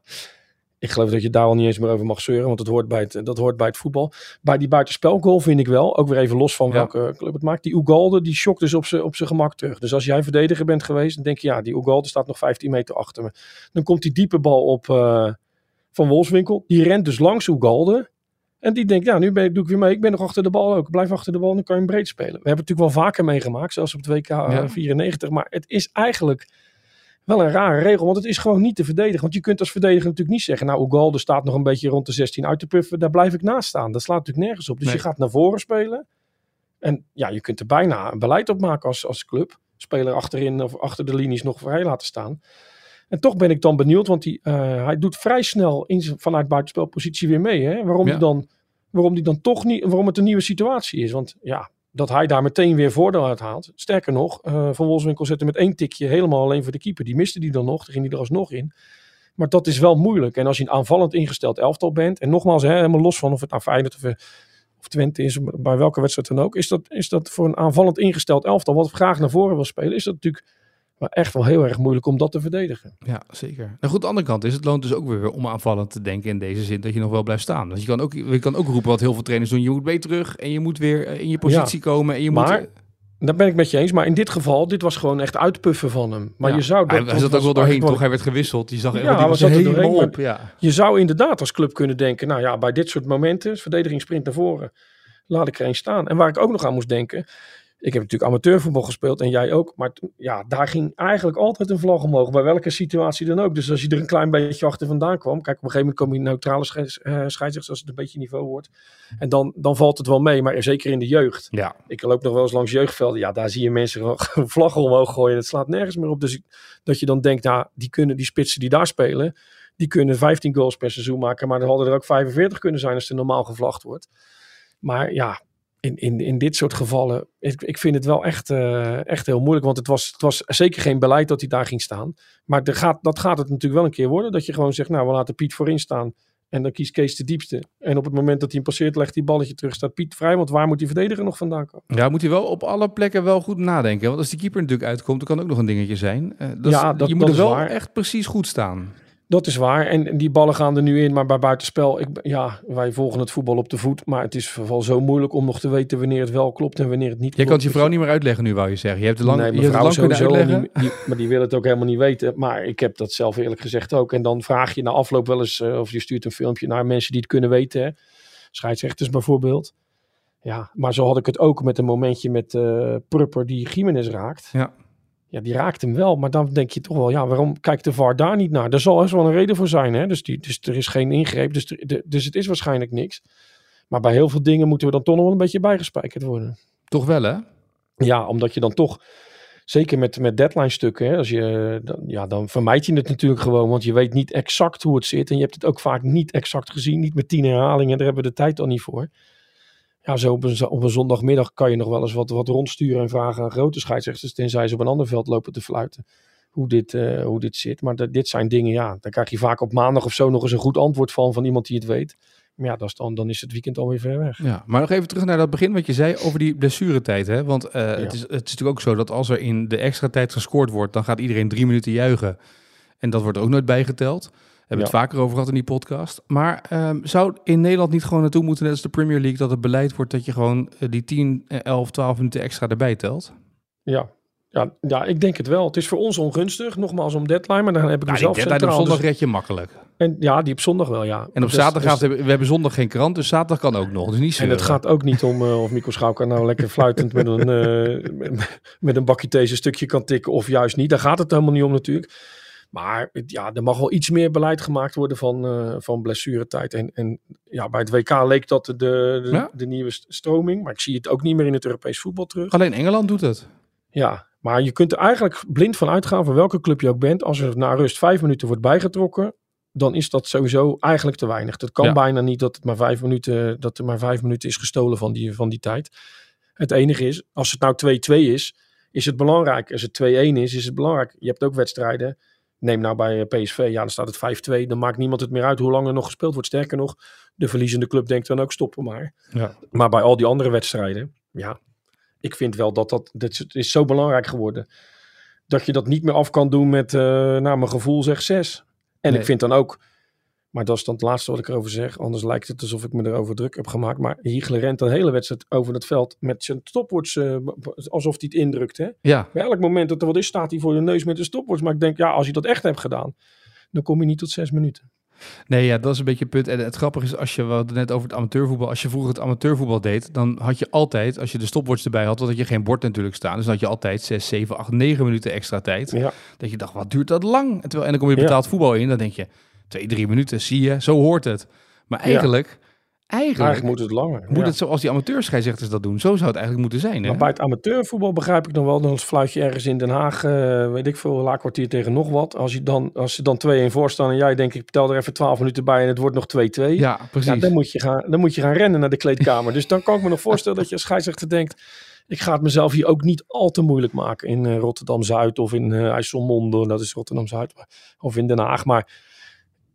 ik geloof dat je daar al niet eens meer over mag zeuren, want het hoort bij het, dat hoort bij het voetbal. Bij die buitenspelgoal vind ik wel, ook weer even los van Ja. welke club het maakt, die Ugalde, die shokt dus op zijn op zijn gemak terug. Dus als jij verdediger bent geweest, dan denk je, ja, die Ugalde staat nog 15 meter achter me. Dan komt die diepe bal op eh, van Wolfswinkel. Die rent dus langs Ugalde. En die denkt, ja, nu ben doe ik weer mee. Ik ben nog achter de bal ook. Blijf achter de bal, dan kan je hem breed spelen. We hebben het natuurlijk wel vaker meegemaakt, zelfs op het WK eh, Ja. 94. Maar het is eigenlijk wel een rare regel, want het is gewoon niet te verdedigen. Want je kunt als verdediger natuurlijk niet zeggen, nou, Ugalde staat nog een beetje rond de 16 uit te puffen. Daar blijf ik naast staan. Dat slaat natuurlijk nergens op. Dus Nee. je gaat naar voren spelen. En ja, je kunt er bijna een beleid op maken als, als club. Speler achterin of achter de linies nog vrij laten staan. En toch ben ik dan benieuwd, want die, eh, hij doet vrij snel in vanuit buitenspelpositie weer mee. Hè? Waarom, Ja. die dan, waarom die dan toch niet, waarom het een nieuwe situatie is. Want ja, dat hij daar meteen weer voordeel uit haalt. Sterker nog, eh, Van Wolfswinkel zette met één tikje helemaal alleen voor de keeper. Die miste die dan nog, daar ging hij er alsnog in. Maar dat is wel moeilijk. En als je een aanvallend ingesteld elftal bent, en nogmaals, hè, helemaal los van of het nou Feyenoord of, eh, of Twente is, bij welke wedstrijd dan ook, is dat, is dat voor een aanvallend ingesteld elftal, wat graag naar voren wil spelen, is dat natuurlijk wel echt wel heel erg moeilijk om dat te verdedigen. Ja, zeker. Nou goed, de andere kant is het loont dus ook weer om aanvallend te denken in deze zin dat je nog wel blijft staan. Want je kan ook, je kan ook roepen wat heel veel trainers doen. Je moet mee terug en je moet weer eh, in je positie komen. En je Maar- moet, Daar ben ik met je eens, maar in dit geval, dit was gewoon echt uitpuffen van hem. Maar Ja. je zou... dat- hij zat ook wel doorheen, toch? Hij werd gewisseld. Je zag Ja, hij was helemaal op. Ja. Je zou inderdaad als club kunnen denken, nou ja, bij dit soort momenten, verdediging sprint naar voren, laat ik er een staan. En waar ik ook nog aan moest denken, Ik heb natuurlijk amateurvoetbal gespeeld en jij ook. Maar ja, daar ging eigenlijk altijd een vlag omhoog. Bij welke situatie dan ook. Dus als je er een klein beetje achter vandaan kwam. Kijk, op een gegeven moment kom je neutrale scheids, uh, scheidsrechters als het een beetje niveau wordt. En dan, dan valt het wel mee. Maar zeker in de jeugd. Ja. Ik loop nog wel eens langs jeugdvelden. Ja, daar zie je mensen vlaggen omhoog gooien. Het slaat nergens meer op. Dus dat je dan denkt, nou, die kunnen die spitsen die daar spelen. Die kunnen 15 goals per seizoen maken. Maar er hadden er ook 45 kunnen zijn als er normaal gevlacht wordt. Maar ja, in, in, in dit soort gevallen, ik, ik vind het wel echt, uh, echt heel moeilijk. Want het was, het was zeker geen beleid dat hij daar ging staan. Maar er gaat, dat gaat het natuurlijk wel een keer worden. Dat je gewoon zegt, nou we laten Piet voorin staan. En dan kiest Kees de diepste. En op het moment dat hij hem passeert, legt hij balletje terug. Staat Piet vrij, want waar moet die verdediger nog vandaan komen? Ja, moet hij wel op alle plekken wel goed nadenken. Want als die keeper natuurlijk uitkomt, dan kan ook nog een dingetje zijn. Uh, dus ja, dat, je moet dat er wel waar. echt precies goed staan. Dat is waar. En die ballen gaan er nu in, maar bij buitenspel, ik, ja, wij volgen het voetbal op de voet. Maar het is vooral zo moeilijk om nog te weten wanneer het wel klopt en wanneer het niet Jij klopt. kan het je vrouw niet meer uitleggen nu, wou je zeggen. Je hebt het lang, nee, je hebt het lang kunnen uitleggen. Niet, die, maar die wil het ook helemaal niet weten. Maar ik heb dat zelf eerlijk gezegd ook. En dan vraag je na afloop wel eens, uh, of je stuurt een filmpje naar mensen die het kunnen weten. Hè. Scheidsrechters bijvoorbeeld. Ja, maar zo had ik het ook met een momentje met uh, Prupper die Jiménez raakt. Ja. Ja, die raakt hem wel. Maar dan denk je toch wel, ja, waarom kijkt de VAR daar niet naar? Er zal eens wel een reden voor zijn. Hè? Dus, die, dus er is geen ingreep. Dus, de, dus het is waarschijnlijk niks. Maar bij heel veel dingen moeten we dan toch nog wel een beetje bijgespijkerd worden. Toch wel, hè? Ja, omdat je dan toch, zeker met, met deadline stukken, hè, als je, dan, ja, dan vermijd je het natuurlijk gewoon. Want je weet niet exact hoe het zit. En je hebt het ook vaak niet exact gezien. Niet met tien herhalingen. Daar hebben we de tijd dan niet voor ja, zo op een, op een, zondagmiddag kan je nog wel eens wat, wat rondsturen en vragen aan grote scheidsrechters, tenzij ze op een ander veld lopen te fluiten, hoe dit, uh, hoe dit zit. Maar dat, dit zijn dingen, ja, daar krijg je vaak op maandag of zo nog eens een goed antwoord van, van iemand die het weet. Maar ja, dat is dan, dan is het weekend alweer ver weg. Ja, maar nog even terug naar dat begin wat je zei over die blessuretijd. Hè? Want uh, ja. het, is, het is natuurlijk ook zo dat als er in de extra tijd gescoord wordt, dan gaat iedereen drie minuten juichen. En dat wordt ook nooit bijgeteld. We hebben Ja. het vaker over gehad in die podcast. Maar ehm, zou in Nederland niet gewoon naartoe moeten, net als de Premier League, dat het beleid wordt dat je gewoon eh, die 10, eh, 11, 12 minuten extra erbij telt? Ja. Ja, ja, ik denk het wel. Het is voor ons ongunstig, nogmaals om deadline, maar dan heb ik Nou, mezelf die deadline op centraal. zondag dus- red je makkelijk. en, ja, die op zondag wel, ja. En op Dus- zaterdag dus- hebben we hebben zondag geen krant, dus zaterdag kan ook nog. Dus niet En het gaat ook niet om eh, of Mico Schauka nou lekker fluitend met een, eh, met, met een bakje thee stukje kan tikken of juist niet. Daar gaat het helemaal niet om natuurlijk. Maar ja, er mag wel iets meer beleid gemaakt worden van, eh, van blessuretijd. En, en ja, bij het WK leek dat de, de, Ja. de nieuwe st- stroming. Maar ik zie het ook niet meer in het Europees voetbal terug. Alleen Engeland doet het. Ja, maar je kunt er eigenlijk blind van uitgaan, van welke club je ook bent. Als er na rust vijf minuten wordt bijgetrokken, dan is dat sowieso eigenlijk te weinig. Het kan Ja. bijna niet dat, het maar vijf minuten, dat er maar vijf minuten is gestolen van die, van die tijd. Het enige is, als het nou 2-2 is, is het belangrijk. Als het 2-1 is, is het belangrijk. Je hebt ook wedstrijden. Neem nou bij eh, PSV, ja, dan staat het 5-2. Dan maakt niemand het meer uit hoe lang er nog gespeeld wordt. Sterker nog, de verliezende club denkt dan ook stoppen maar. Ja. Maar bij al die andere wedstrijden, ja, ik vind wel dat dat, dat is- zo belangrijk geworden. Dat je dat niet meer af kan doen met, eh naar mijn gevoel zeg 6. En Nee. ik vind dan ook, maar dat is dan het laatste wat ik erover zeg. Anders lijkt het alsof ik me erover druk heb gemaakt. Maar Hiegler rent een hele wedstrijd over het veld met zijn stopwatch, eh, alsof hij het indrukt. Hè? Ja, Bij elk moment dat er wat is, staat hij voor de neus met een stopwatch. Maar ik denk, ja, als je dat echt hebt gedaan, dan kom je niet tot zes minuten. nee, ja, dat is een beetje het punt. En het grappige is, als je we hadden net over het amateurvoetbal, als je vroeger het amateurvoetbal deed, dan had je altijd, als je de stopwatch erbij had, want had je geen bord natuurlijk staan, dus dan had je altijd 6, 7, 8, 9 minuten extra tijd. Ja, Dat je dacht, wat duurt dat lang? En, terwijl, en dan kom je Ja. betaald voetbal in, dan denk je, twee, drie minuten, zie je, zo hoort het. Maar eigenlijk, eigenlijk, eigenlijk moet het langer. moet ja. het zoals die amateurscheidsrechters dat doen. Zo zou het eigenlijk moeten zijn. Hè? Maar bij het amateurvoetbal begrijp ik nog wel, dan fluit je ergens in Den Haag, eh, weet ik veel, een laakkwartier tegen nog wat. Als, je dan, als ze dan 2-1 voor staan en jij denkt, ik tel er even 12 minuten bij en het wordt nog 2-2. Ja, precies. Ja, dan, moet je gaan, dan moet je gaan rennen naar de kleedkamer. dus dan kan ik me nog voorstellen dat je als scheidsrechter denkt, ik ga het mezelf hier ook niet al te moeilijk maken in eh, Rotterdam-Zuid of in eh IJsselmonde, dat is Rotterdam-Zuid, of in Den Haag. Maar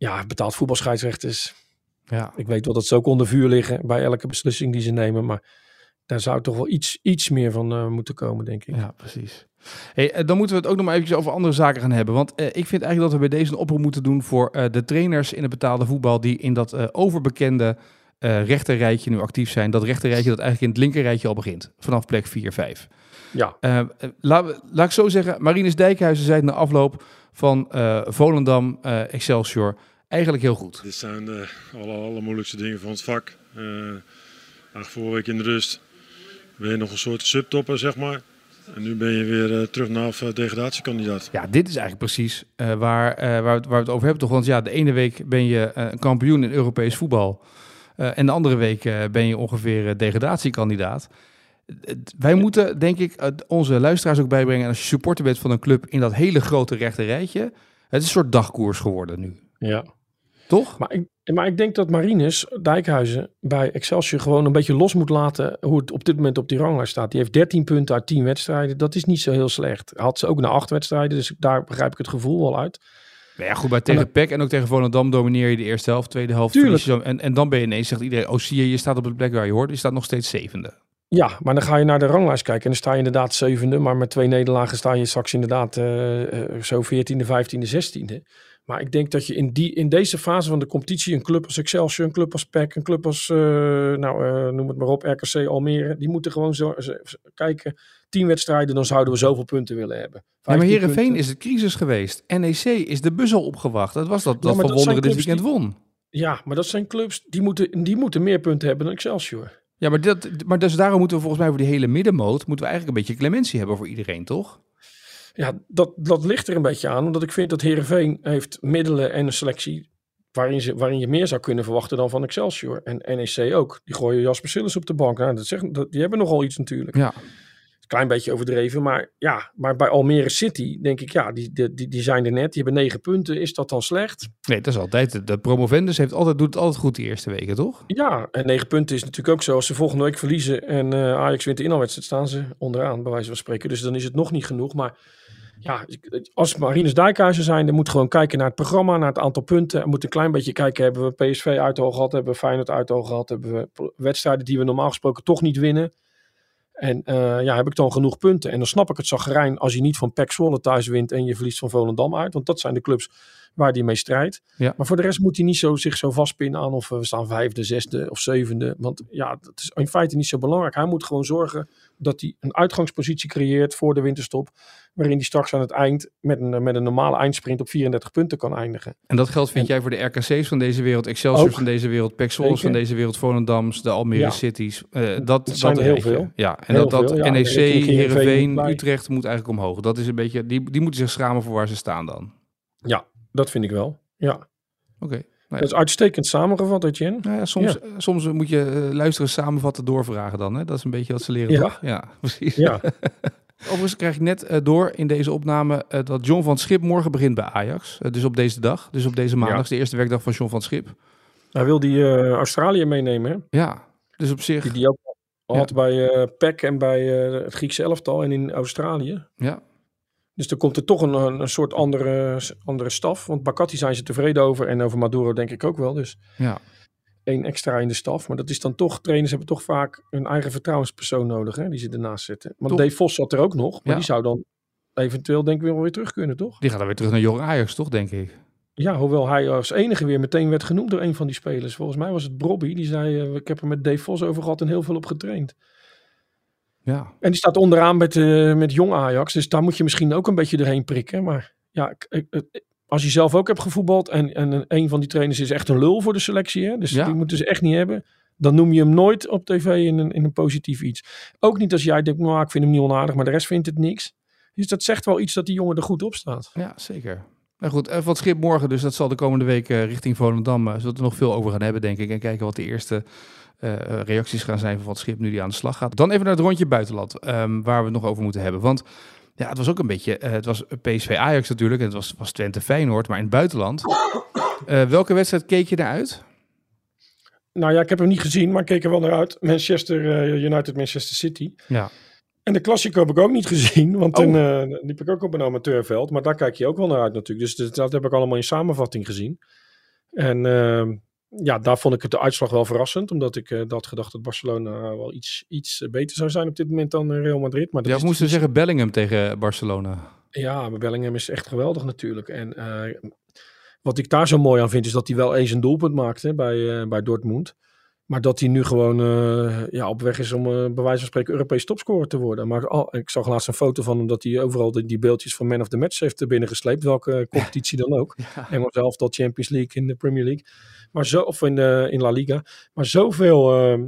ja, betaald voetbalscheidsrechters, ja. ik weet wel dat ze ook onder vuur liggen bij elke beslissing die ze nemen, maar daar zou toch wel iets, iets meer van eh, moeten komen, denk ik. Ja, precies. Hey, eh, dan moeten we het ook nog maar eventjes over andere zaken gaan hebben. Want eh, ik vind eigenlijk dat we bij deze een oproep moeten doen voor de trainers in het betaalde voetbal die in dat overbekende rechterrijtje nu actief zijn. Dat rechterrijtje dat eigenlijk in het linkerrijtje al begint. Vanaf plek 4, 5. Ja, laat, laat ik zo zeggen, Marinus Dijkhuizen zei na afloop van Volendam, Excelsior, eigenlijk heel goed. Dit zijn de alle, allermoeilijkste dingen van het vak. Eh acht vorige week in de rust. ben je nog een soort subtopper, zeg maar. En nu ben je weer uh, terug naar uh, degradatiekandidaat. Ja, dit is eigenlijk precies uh, waar, waar, we, waar we het over hebben. Toch? Want ja, de ene week ben je een kampioen in Europees voetbal. en de andere week ben je ongeveer degradatiekandidaat. Wij moeten, denk ik, onze luisteraars ook bijbrengen. En als je supporter bent van een club in dat hele grote rechte rijtje. Het is een soort dagkoers geworden nu. Ja. Toch? Maar ik, maar ik denk dat Marines Dijkhuizen bij Excelsior gewoon een beetje los moet laten hoe het op dit moment op die ranglijst staat. Die heeft 13 punten uit 10 wedstrijden. Dat is niet zo heel slecht. Had ze ook na 8 wedstrijden, dus daar begrijp ik het gevoel wel uit. Nou ja, goed, bij tegen PEC en ook tegen Volendam domineer je de eerste helft, tweede helft. Je en, en dan ben je ineens, zegt iedereen, oh zie je, je staat op de plek waar je hoort. Je staat nog steeds zevende. Ja, maar dan ga je naar de ranglijst kijken en dan sta je inderdaad zevende. Maar met twee nederlagen sta je straks inderdaad uh, zo veertiende, vijftiende, zestiende. Maar ik denk dat je in, die, in deze fase van de competitie een club als Excelsior, een club als PEC, een club als, uh, nou, uh, noem het maar op, RKC Almere, die moeten gewoon zo, kijken. Tien wedstrijden, dan zouden we zoveel punten willen hebben. Ja, maar Heerenveen is het crisis geweest. NEC is de bus al opgewacht. Dat was dat, dat ja, Van Wonderen dit weekend die, won. Ja, maar dat zijn clubs, die moeten, die moeten meer punten hebben dan Excelsior. Ja, maar, dat, maar dus daarom moeten we volgens mij voor die hele middenmoot, moeten we eigenlijk een beetje clementie hebben voor iedereen, toch? Ja, dat, dat ligt er een beetje aan. Omdat ik vind dat Herenveen heeft middelen en een selectie waarin, ze, waarin je meer zou kunnen verwachten dan van Excelsior. En NEC ook. Die gooien Jasper Sillis op de bank. Nou, dat zegt, dat, die hebben nogal iets natuurlijk. Ja. Klein beetje overdreven, maar ja, maar bij Almere City denk ik, ja, die, die, die zijn er net, die hebben negen punten. Is dat dan slecht? Nee, dat is altijd, de promovendus heeft altijd, doet het altijd goed die eerste weken, toch? Ja, en negen punten is natuurlijk ook zo. Als ze volgende week verliezen en uh, Ajax wint de inhaalwedstrijd, staan ze onderaan, bij wijze van spreken. Dus dan is het nog niet genoeg, maar ja, als Marines Dijkhuizen zijn, dan moet gewoon kijken naar het programma, naar het aantal punten. En moet een klein beetje kijken, hebben we PSV uitoog gehad, hebben we Feyenoord uitoog gehad, hebben we wedstrijden die we normaal gesproken toch niet winnen. En uh, ja, heb ik dan genoeg punten? En dan snap ik het zagrijn als je niet van PEC Zwolle thuis wint en je verliest van Volendam uit. Want dat zijn de clubs waar hij mee strijdt. Ja. Maar voor de rest moet hij niet zo, zich zo vastpinnen aan of we staan vijfde, zesde of zevende. Want ja, dat is in feite niet zo belangrijk. Hij moet gewoon zorgen dat hij een uitgangspositie creëert voor de winterstop. Waarin hij straks aan het eind met een, met een normale eindsprint op 34 punten kan eindigen. En dat geldt vind en, jij voor de RKC's van deze wereld, Excelsior van deze wereld, PEC van deze wereld, Volendams, de Almere ja. Cities. Uh, dat, dat zijn er heel veel. Ja, en heel dat, dat veel. NEC, Heerenveen, bij. Utrecht moet eigenlijk omhoog. Dat is een beetje, die, die moeten zich schamen voor waar ze staan dan. Ja, dat vind ik wel. Ja. Oké. Okay. Nou. Dat is uitstekend samengevat, Etienne. Nou ja, soms, ja. soms moet je uh, luisteren, samenvatten, doorvragen dan. Hè? Dat is een beetje wat ze leren, ja. toch? Ja, precies. Ja. Overigens krijg ik net uh, door in deze opname uh, dat John van Schip morgen begint bij Ajax. dus op deze dag, dus op deze maandag, de eerste werkdag van John van Schip. Hij wil die Australië meenemen, hè? Ja, dus op zich... Die, die ook had bij PEC en bij het Griekse elftal en in Australië. Ja. Dus er komt er toch een, een soort andere, andere staf. Want Bakati zijn ze tevreden over. En over Maduro denk ik ook wel. Dus ja. Één extra in de staf. Maar dat is dan toch, trainers hebben toch vaak een eigen vertrouwenspersoon nodig. Hè, die ze ernaast zetten. Want? Dave Vos zat er ook nog. Maar Ja. die zou dan eventueel denk ik weer, wel weer terug kunnen, toch? Die gaat dan weer terug naar Jong Ajax, toch, denk ik? Ja, hoewel hij als enige weer meteen werd genoemd door een van die spelers. Volgens mij was het Brobby. Die zei, eh, ik heb er met Dave Vos over gehad en heel veel op getraind. Ja. En die staat onderaan met, eh, met jong Ajax. Dus daar moet je misschien ook een beetje doorheen prikken. Maar ja, ik- ik- als je zelf ook hebt gevoetbald en, en een van die trainers is echt een lul voor de selectie. Hè? Dus Ja. die moeten ze echt niet hebben. Dan noem je hem nooit op tv in een, in een positief iets. Ook niet als jij denkt, nou, ik vind hem niet onaardig, maar de rest vindt het niks. Dus dat zegt wel iets dat die jongen er goed op staat. Ja, zeker. Nou goed, eh, van het schip morgen, dus dat zal de komende week eh, richting Volendam, uh, zullen we er nog veel over gaan hebben, denk ik. En kijken wat de eerste eh, eh, reacties gaan zijn van het schip nu die aan de slag gaat. Dan even naar het rondje buitenland, ehm, waar we het nog over moeten hebben. Want ja, het was ook een beetje, eh, het was PSV Ajax natuurlijk, en het was, was Twente Feyenoord, maar in het buitenland. Eh, welke wedstrijd keek je naar uit? Nou ja, ik heb hem niet gezien, maar ik keek er wel naar uit. Manchester eh, United, Manchester City. Ja. En de Classico heb ik ook niet gezien, want Oh. toen eh, liep ik ook op een amateurveld. Maar daar kijk je ook wel naar uit natuurlijk. Dus dat, dat heb ik allemaal in samenvatting gezien. En ehm, ja, daar vond ik het de uitslag wel verrassend. Omdat ik eh, dat gedacht dat Barcelona wel iets, iets eh, beter zou zijn op dit moment dan eh, Real Madrid. Maar dat Ja, moesten niet- zeggen Bellingham tegen Barcelona. Ja, maar Bellingham is echt geweldig natuurlijk. En eh, wat ik daar zo mooi aan vind, is dat hij wel eens een doelpunt maakte bij, eh, bij Dortmund. Maar dat hij nu gewoon eh, ja, op weg is om eh, bij wijze van spreken Europees topscorer te worden. Maar al- ik zag laatst een foto van hem dat hij overal die, die beeldjes van Man of the Match heeft er binnengesleept. Welke competitie dan ook. Engels elftal, Champions League in de Premier League. Maar zo, of in, de, in La Liga. Maar zoveel, eh,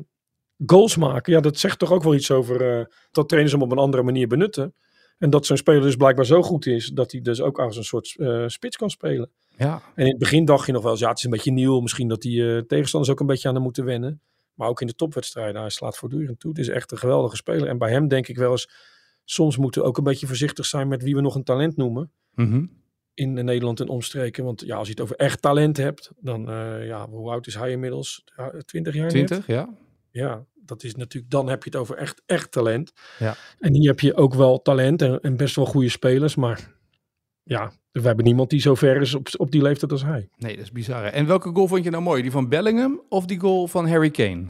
goals maken. Ja, dat zegt toch ook wel iets over eh, dat trainers hem op een andere manier benutten. En dat zo'n speler dus blijkbaar zo goed is dat hij dus ook als een soort spits kan spelen. Ja. En in het begin dacht je nog wel eens, ja, het is een beetje nieuw. Misschien dat die eh, tegenstanders ook een beetje aan hem moeten wennen. Maar ook in de topwedstrijden, hij slaat voortdurend toe. Het is echt een geweldige speler. En bij hem denk ik wel eens, soms moeten we ook een beetje voorzichtig zijn met wie we nog een talent noemen. Mhm. In Nederland en omstreken. Want ja, als je het over echt talent hebt, dan, eh, ja, hoe oud is hij inmiddels? Ja, 20 jaar net? 20, ja. Ja, dat is natuurlijk, dan heb je het over echt, echt talent. Ja. En hier heb je ook wel talent en, en best wel goede spelers. Maar ja, we hebben niemand die zo ver is op, op die leeftijd als hij. Nee, dat is bizar. hè? En welke goal vond je nou mooi? Die van Bellingham of die goal van Harry Kane?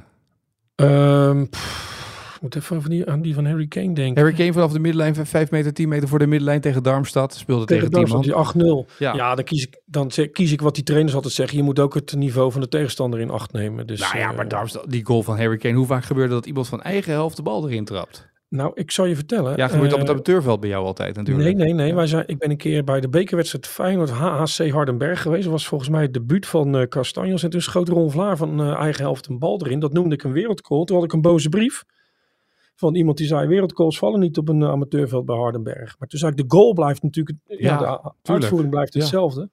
Pff, ik moet even aan die, aan die van Harry Kane denken. Harry Kane vanaf de middenlijn, van 5 meter, 10 meter voor de middenlijn tegen Darmstad. Speelde tegen, tegen die 8-0. Ja. Ja, dan, kies ik, dan kies ik wat die trainers altijd zeggen. Je moet ook het niveau van de tegenstander in acht nemen. Dus, Nou ja, eh, maar Darmstad, die goal van Harry Kane. Hoe vaak gebeurde dat iemand van eigen helft de bal erin trapt? Nou, ik zal je vertellen. Ja, gebeurt op het eh, amateurveld bij jou altijd natuurlijk. Nee, nee, nee. Wij zijn, ik ben een keer bij de bekerwedstrijd Feyenoord HHC Hardenberg geweest. Dat was volgens mij het debuut van eh Castanjos. En toen schoot Ron Vlaar van eh, eigen helft een bal erin. Dat noemde ik een wereldgoal. Toen had ik een boze brief van iemand die zei... wereldgoals vallen niet op een amateurveld bij Hardenberg. Maar toen zei ik, de goal blijft natuurlijk... Ja, Ja, de uitvoering blijft Ja. hetzelfde.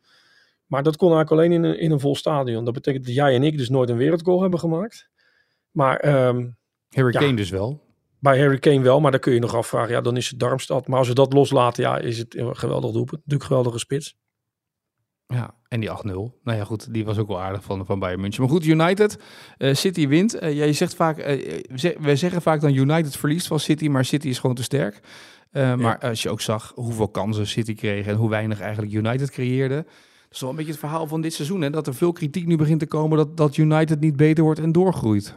Maar dat kon eigenlijk alleen in een, in een vol stadion. Dat betekent dat jij en ik dus nooit een wereldgoal hebben gemaakt. Maar... Harry Ja. Kane dus wel. Bij Harry Kane wel, maar dan kun je nog afvragen. Ja, dan is het Darmstad. Maar als we dat loslaten, ja, is het een geweldig doelpunt. Natuurlijk geweldige spits. Ja, en die 8-0. Nou ja, goed, die was ook wel aardig van, van Bayern München. Maar goed, United, eh, City wint. Eh, jij zegt vaak, eh, we zeggen vaak dan United verliest van City, maar City is gewoon te sterk. Maar als je ook zag hoeveel kansen City kreeg en hoe weinig eigenlijk United creëerde. Dat is wel een beetje het verhaal van dit seizoen. Hè? Dat er veel kritiek nu begint te komen dat, dat United niet beter wordt en doorgroeit.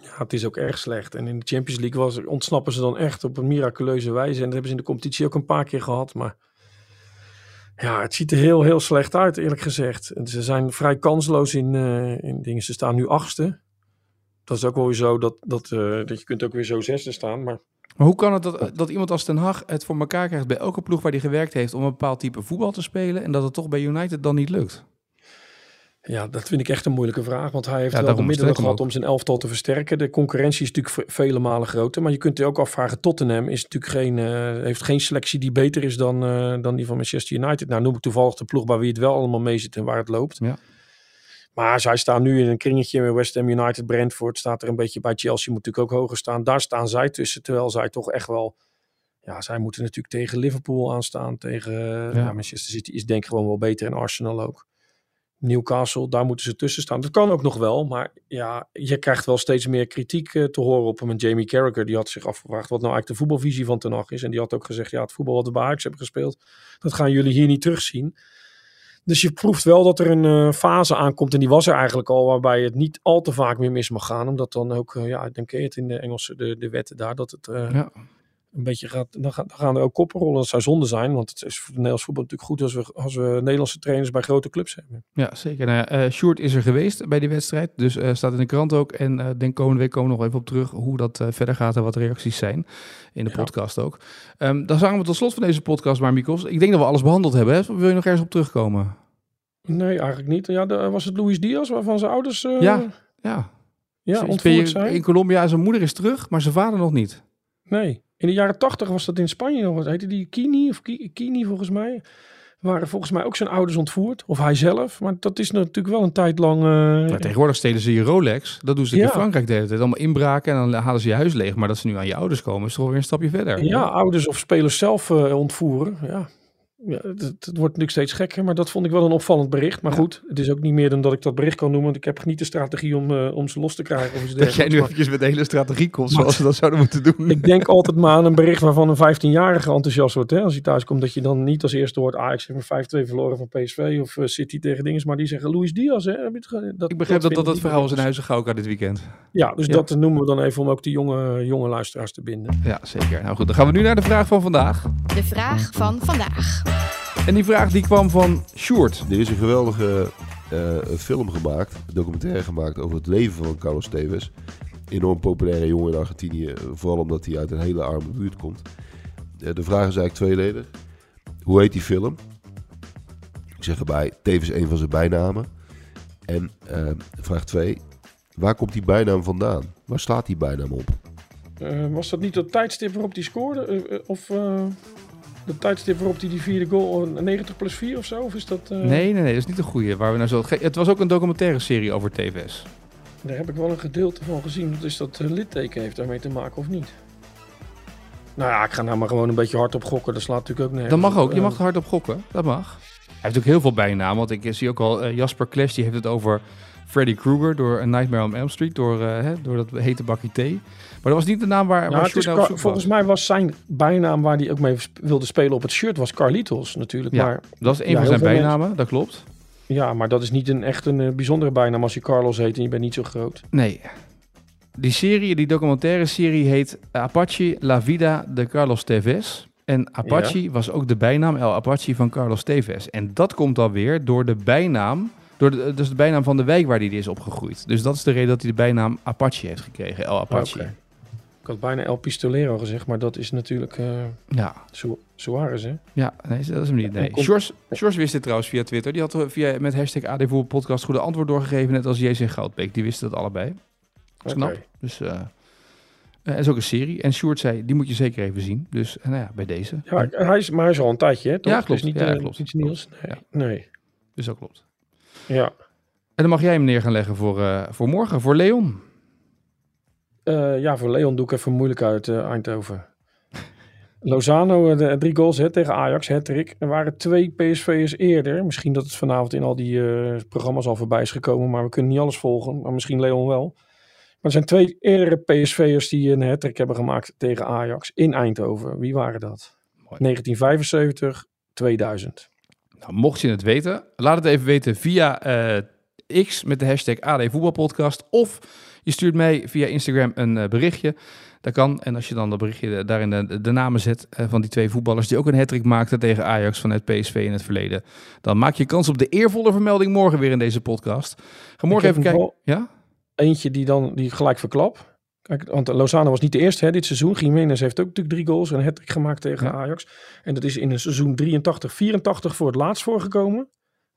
Ja, het is ook erg slecht. En in de Champions League was, ontsnappen ze dan echt op een miraculeuze wijze. En dat hebben ze in de competitie ook een paar keer gehad. Maar ja, het ziet er heel, heel slecht uit, eerlijk gezegd. Ze zijn vrij kansloos in, eh, in dingen. Ze staan nu achtste. Dat is ook wel weer zo dat, dat, eh, dat je kunt ook weer zo zesde staan. Maar Maar hoe kan het dat, dat iemand als Ten Hag het voor elkaar krijgt bij elke ploeg waar hij gewerkt heeft om een bepaald type voetbal te spelen en dat het toch bij United dan niet lukt? Ja, dat vind ik echt een moeilijke vraag. Want hij heeft Ja, wel de middelen gehad om zijn elftal te versterken. De concurrentie is natuurlijk ve- vele malen groter. Maar je kunt je ook afvragen, Tottenham is natuurlijk geen, eh, heeft geen selectie die beter is dan, eh, dan die van Manchester United. Nou noem ik toevallig de ploeg bij wie het wel allemaal mee zit en waar het loopt. Ja. Maar zij staan nu in een kringetje met West Ham United, Brentford staat er een beetje bij. Chelsea moet natuurlijk ook hoger staan. Daar staan zij tussen, terwijl zij toch echt wel... Ja, zij moeten natuurlijk tegen Liverpool aanstaan. Tegen eh, ja, Manchester City is denk ik gewoon wel beter en Arsenal ook. Newcastle, daar moeten ze tussen staan. Dat kan ook nog wel, maar ja, je krijgt wel steeds meer kritiek eh, te horen op hem. En Jamie Carragher, die had zich afgevraagd wat nou eigenlijk de voetbalvisie van Ten Hag is. En die had ook gezegd, ja, het voetbal wat we bij Ajax hebben gespeeld, dat gaan jullie hier niet terugzien. Dus je proeft wel dat er een eh, fase aankomt, en die was er eigenlijk al, waarbij het niet al te vaak meer mis mag gaan. Omdat dan ook, eh, ja, dan ken je het in de Engelse, de, de wetten daar, dat het Ja. Een beetje gaat, dan, gaan, dan gaan er ook koppen rollen. Dat zou zonde zijn, want het is voor Nederlands voetbal natuurlijk goed als we, als we Nederlandse trainers bij grote clubs hebben. Ja, zeker. Nou, ja, eh, Sjoerd is er geweest bij die wedstrijd. Dus eh, staat in de krant ook. En eh denk komende week komen we nog even op terug hoe dat verder gaat en wat de reacties zijn. In de Ja. podcast ook. Ehm dan zagen we tot slot van deze podcast, maar Mikos. Ik denk dat we alles behandeld hebben. Hè? Wil je nog ergens op terugkomen? Nee, eigenlijk niet. Ja, de- was het Luis Diaz waarvan zijn ouders Ja. Ja. ja ontvoerd zijn? In Colombia, zijn moeder is terug, maar zijn vader nog niet. Nee. In de jaren tachtig was dat in Spanje nog. Wat heette die? Kini of Ki- Kini volgens mij. Waren volgens mij ook zijn ouders ontvoerd. Of hij zelf. Maar dat is natuurlijk wel een tijd lang... eh, tegenwoordig stelen ze je Rolex. Dat doen ze in. Frankrijk de hele tijd. Allemaal inbraken en dan halen ze je huis leeg. Maar dat ze nu aan je ouders komen, is toch weer een stapje verder. ja, ouders of spelers zelf eh, ontvoeren. Ja. Ja, het, het wordt natuurlijk steeds gekker, maar dat vond ik wel een opvallend bericht. Maar Ja. goed, het is ook niet meer dan dat ik dat bericht kan noemen. Want ik heb niet de strategie om, eh, om ze los te krijgen. Of iets Dat jij nu Maar- eventjes met de hele strategie komt, zoals ze dat zouden moeten doen. Ik denk altijd maar aan een bericht waarvan een 15-jarige enthousiast wordt. Hè? Als hij thuis komt, dat je dan niet als eerste hoort Ajax heeft een 5-2 verloren van PSV of eh, City tegen dinges. Maar die zeggen Luis Diaz. Hè? Heb je het ge- dat, Ik begrijp dat dat, het verhaal was in. Huizen Gauka dit weekend. Ja, dus Ja. dat noemen we dan even om ook die jonge, jonge luisteraars te binden. Ja, zeker. Nou goed, dan gaan we nu naar de vraag van vandaag. De vraag van vandaag. En die vraag die kwam van Sjoerd. Er is een geweldige eh, film gemaakt, een documentaire gemaakt over het leven van Carlos Tevez. Enorm populaire jongen in Argentinië, vooral omdat hij uit een hele arme buurt komt. Eh, de vraag is eigenlijk tweeledig. Hoe heet die film? Ik zeg erbij, Tevez een van zijn bijnamen. En eh, vraag 2. Waar komt die bijnaam vandaan? Waar staat die bijnaam op? Eh, was dat niet het tijdstip waarop hij scoorde? Of eh, de tijdstip waarop hij die vierde goal, eh, 90 plus 4 of zo? Of is dat... eh, Nee, nee, nee, dat is niet de goede. Waar we naar zo... Het was ook een documentaire serie over TVS. Daar heb ik wel een gedeelte van gezien. Is dat eh, litteken heeft daarmee te maken of niet? Nou ja, ik ga nou maar gewoon een beetje hard op gokken. Dat slaat natuurlijk ook nergens Dat mag ook. Je Eh, mag hard op gokken. Dat mag. Hij heeft ook heel veel bijnamen. Want ik zie ook al Jasper Clash, die heeft het over Freddy Krueger door A Nightmare on Elm Street. Door, hè, door dat hete bakje thee. Maar dat was niet de naam waar, Ja, waar Car- zoek volgens was. mij was zijn bijnaam waar hij ook mee wilde spelen op het shirt was Carlitos natuurlijk. Ja, maar, dat is een ja, van zijn bijnamen. Dat klopt. ja, maar dat is niet een echt een eh, bijzondere bijnaam als je Carlos heet en je bent niet zo groot. Nee. Die serie, die documentaire serie heet Apache La Vida de Carlos Tevez. En Apache was ook de bijnaam El Apache van Carlos Tevez. En dat komt alweer door de bijnaam, door de, dus de bijnaam van de wijk waar hij is opgegroeid. Dus dat is de reden dat hij de bijnaam Apache heeft gekregen, El Apache. Ik had bijna El Pistolero gezegd, maar dat is natuurlijk eh Ja, Su- Suarez, hè? ja, nee, dat is hem niet. Nee. Sjors wist dit trouwens via Twitter. Die had er via, met hashtag AD Podcast goede antwoord doorgegeven, net als JC Goudbeek. Die wisten dat allebei. Dat is knap. Dus eh het is ook een serie. En Sjoerd zei, die moet je zeker even zien. Dus eh, nou ja, bij deze. Ja, hij is, maar hij is al een tijdje, hè? Toch? Ja, klopt. is niet Ja, eh, klopt. iets nieuws. Nee. Ja. nee. Dus dat klopt. Ja. En dan mag jij hem neer gaan leggen voor, eh, voor morgen, voor Leon. Eh, ja, voor Leon doe ik even moeilijk uit eh, Eindhoven. Lozano, eh, de, drie goals hè, tegen Ajax, hattrick. Er waren twee PSV'ers eerder. Misschien dat het vanavond in al die programma's al voorbij is gekomen, maar we kunnen niet alles volgen. Maar misschien Leon wel. Maar er zijn twee eerdere PSV'ers die een hattrick hebben gemaakt tegen Ajax in Eindhoven. Wie waren dat? 1975, 2000. Nou, mocht je het weten, laat het even weten via X met de hashtag AD Voetbalpodcast. Of je stuurt mij via Instagram een eh, berichtje. Dat kan. En als je dan dat berichtje daarin de, de namen zet eh, van die twee voetballers die ook een hattrick maakten tegen Ajax vanuit PSV in het verleden. Dan maak je kans op de eervolle vermelding morgen weer in deze podcast. Ga morgen even kijken. Ja? Eentje die dan die gelijk verklap. Kijk, want Lozano was niet de eerste hè, dit seizoen. Jiménez heeft ook natuurlijk drie goals en een hat gemaakt tegen Ja. Ajax. En dat is in een seizoen 83, 84 voor het laatst voorgekomen.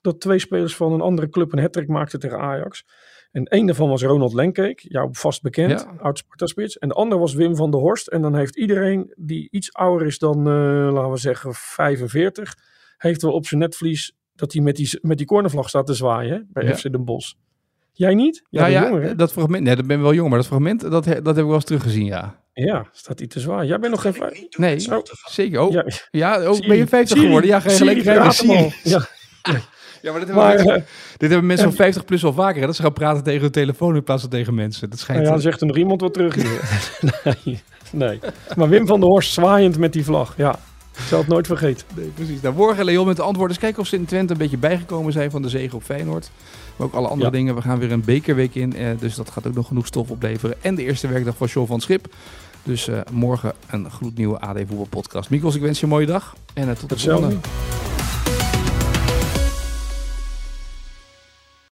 Dat twee spelers van een andere club een hat maakten tegen Ajax. En één daarvan was Ronald Lenkeek, jou vast bekend, Ja. oud Sparta-spits. En de andere was Wim van der Horst. En dan heeft iedereen die iets ouder is dan, eh, laten we zeggen, 45, heeft wel op zijn netvlies dat hij met die, met die cornervlag staat te zwaaien hè, bij Ja. FC Den Bosch. Jij niet? Ja, Jij ja, bent jonger, hè? dat fragment. Nee, dat ben ik wel jong, maar dat fragment, dat, dat heb ik wel eens teruggezien, ja. Ja, staat hij te zwaar. Jij bent nog geen... vijf- Nee, Zo. zeker. Oh, ja, Ja, oh, ben je 50 geworden? Ja, ga je gelijk rijden. Ja, Ja, maar dit hebben, maar mensen, dit hebben mensen van 50 plus wel vaker. Hè? Dat ze gaan praten tegen hun telefoon in plaats van tegen mensen. Dat schijnt... nou ja, eh, dan zegt er nog iemand wat terug hier. nee, nee. Maar Wim van der Horst zwaaiend met die vlag. Ja, ik zal het nooit vergeten. Nee, precies. Nou, morgen Leon met de antwoorden. Dus kijken of ze in Twente een beetje bijgekomen zijn van de zege op Feyenoord. Maar ook alle andere Ja. dingen. We gaan weer een bekerweek in. eh, dus dat gaat ook nog genoeg stof opleveren. En de eerste werkdag van John van Schip. Dus eh, morgen een gloednieuwe AD Voetbal podcast. Mikos, ik wens je een mooie dag. En tot de volgende.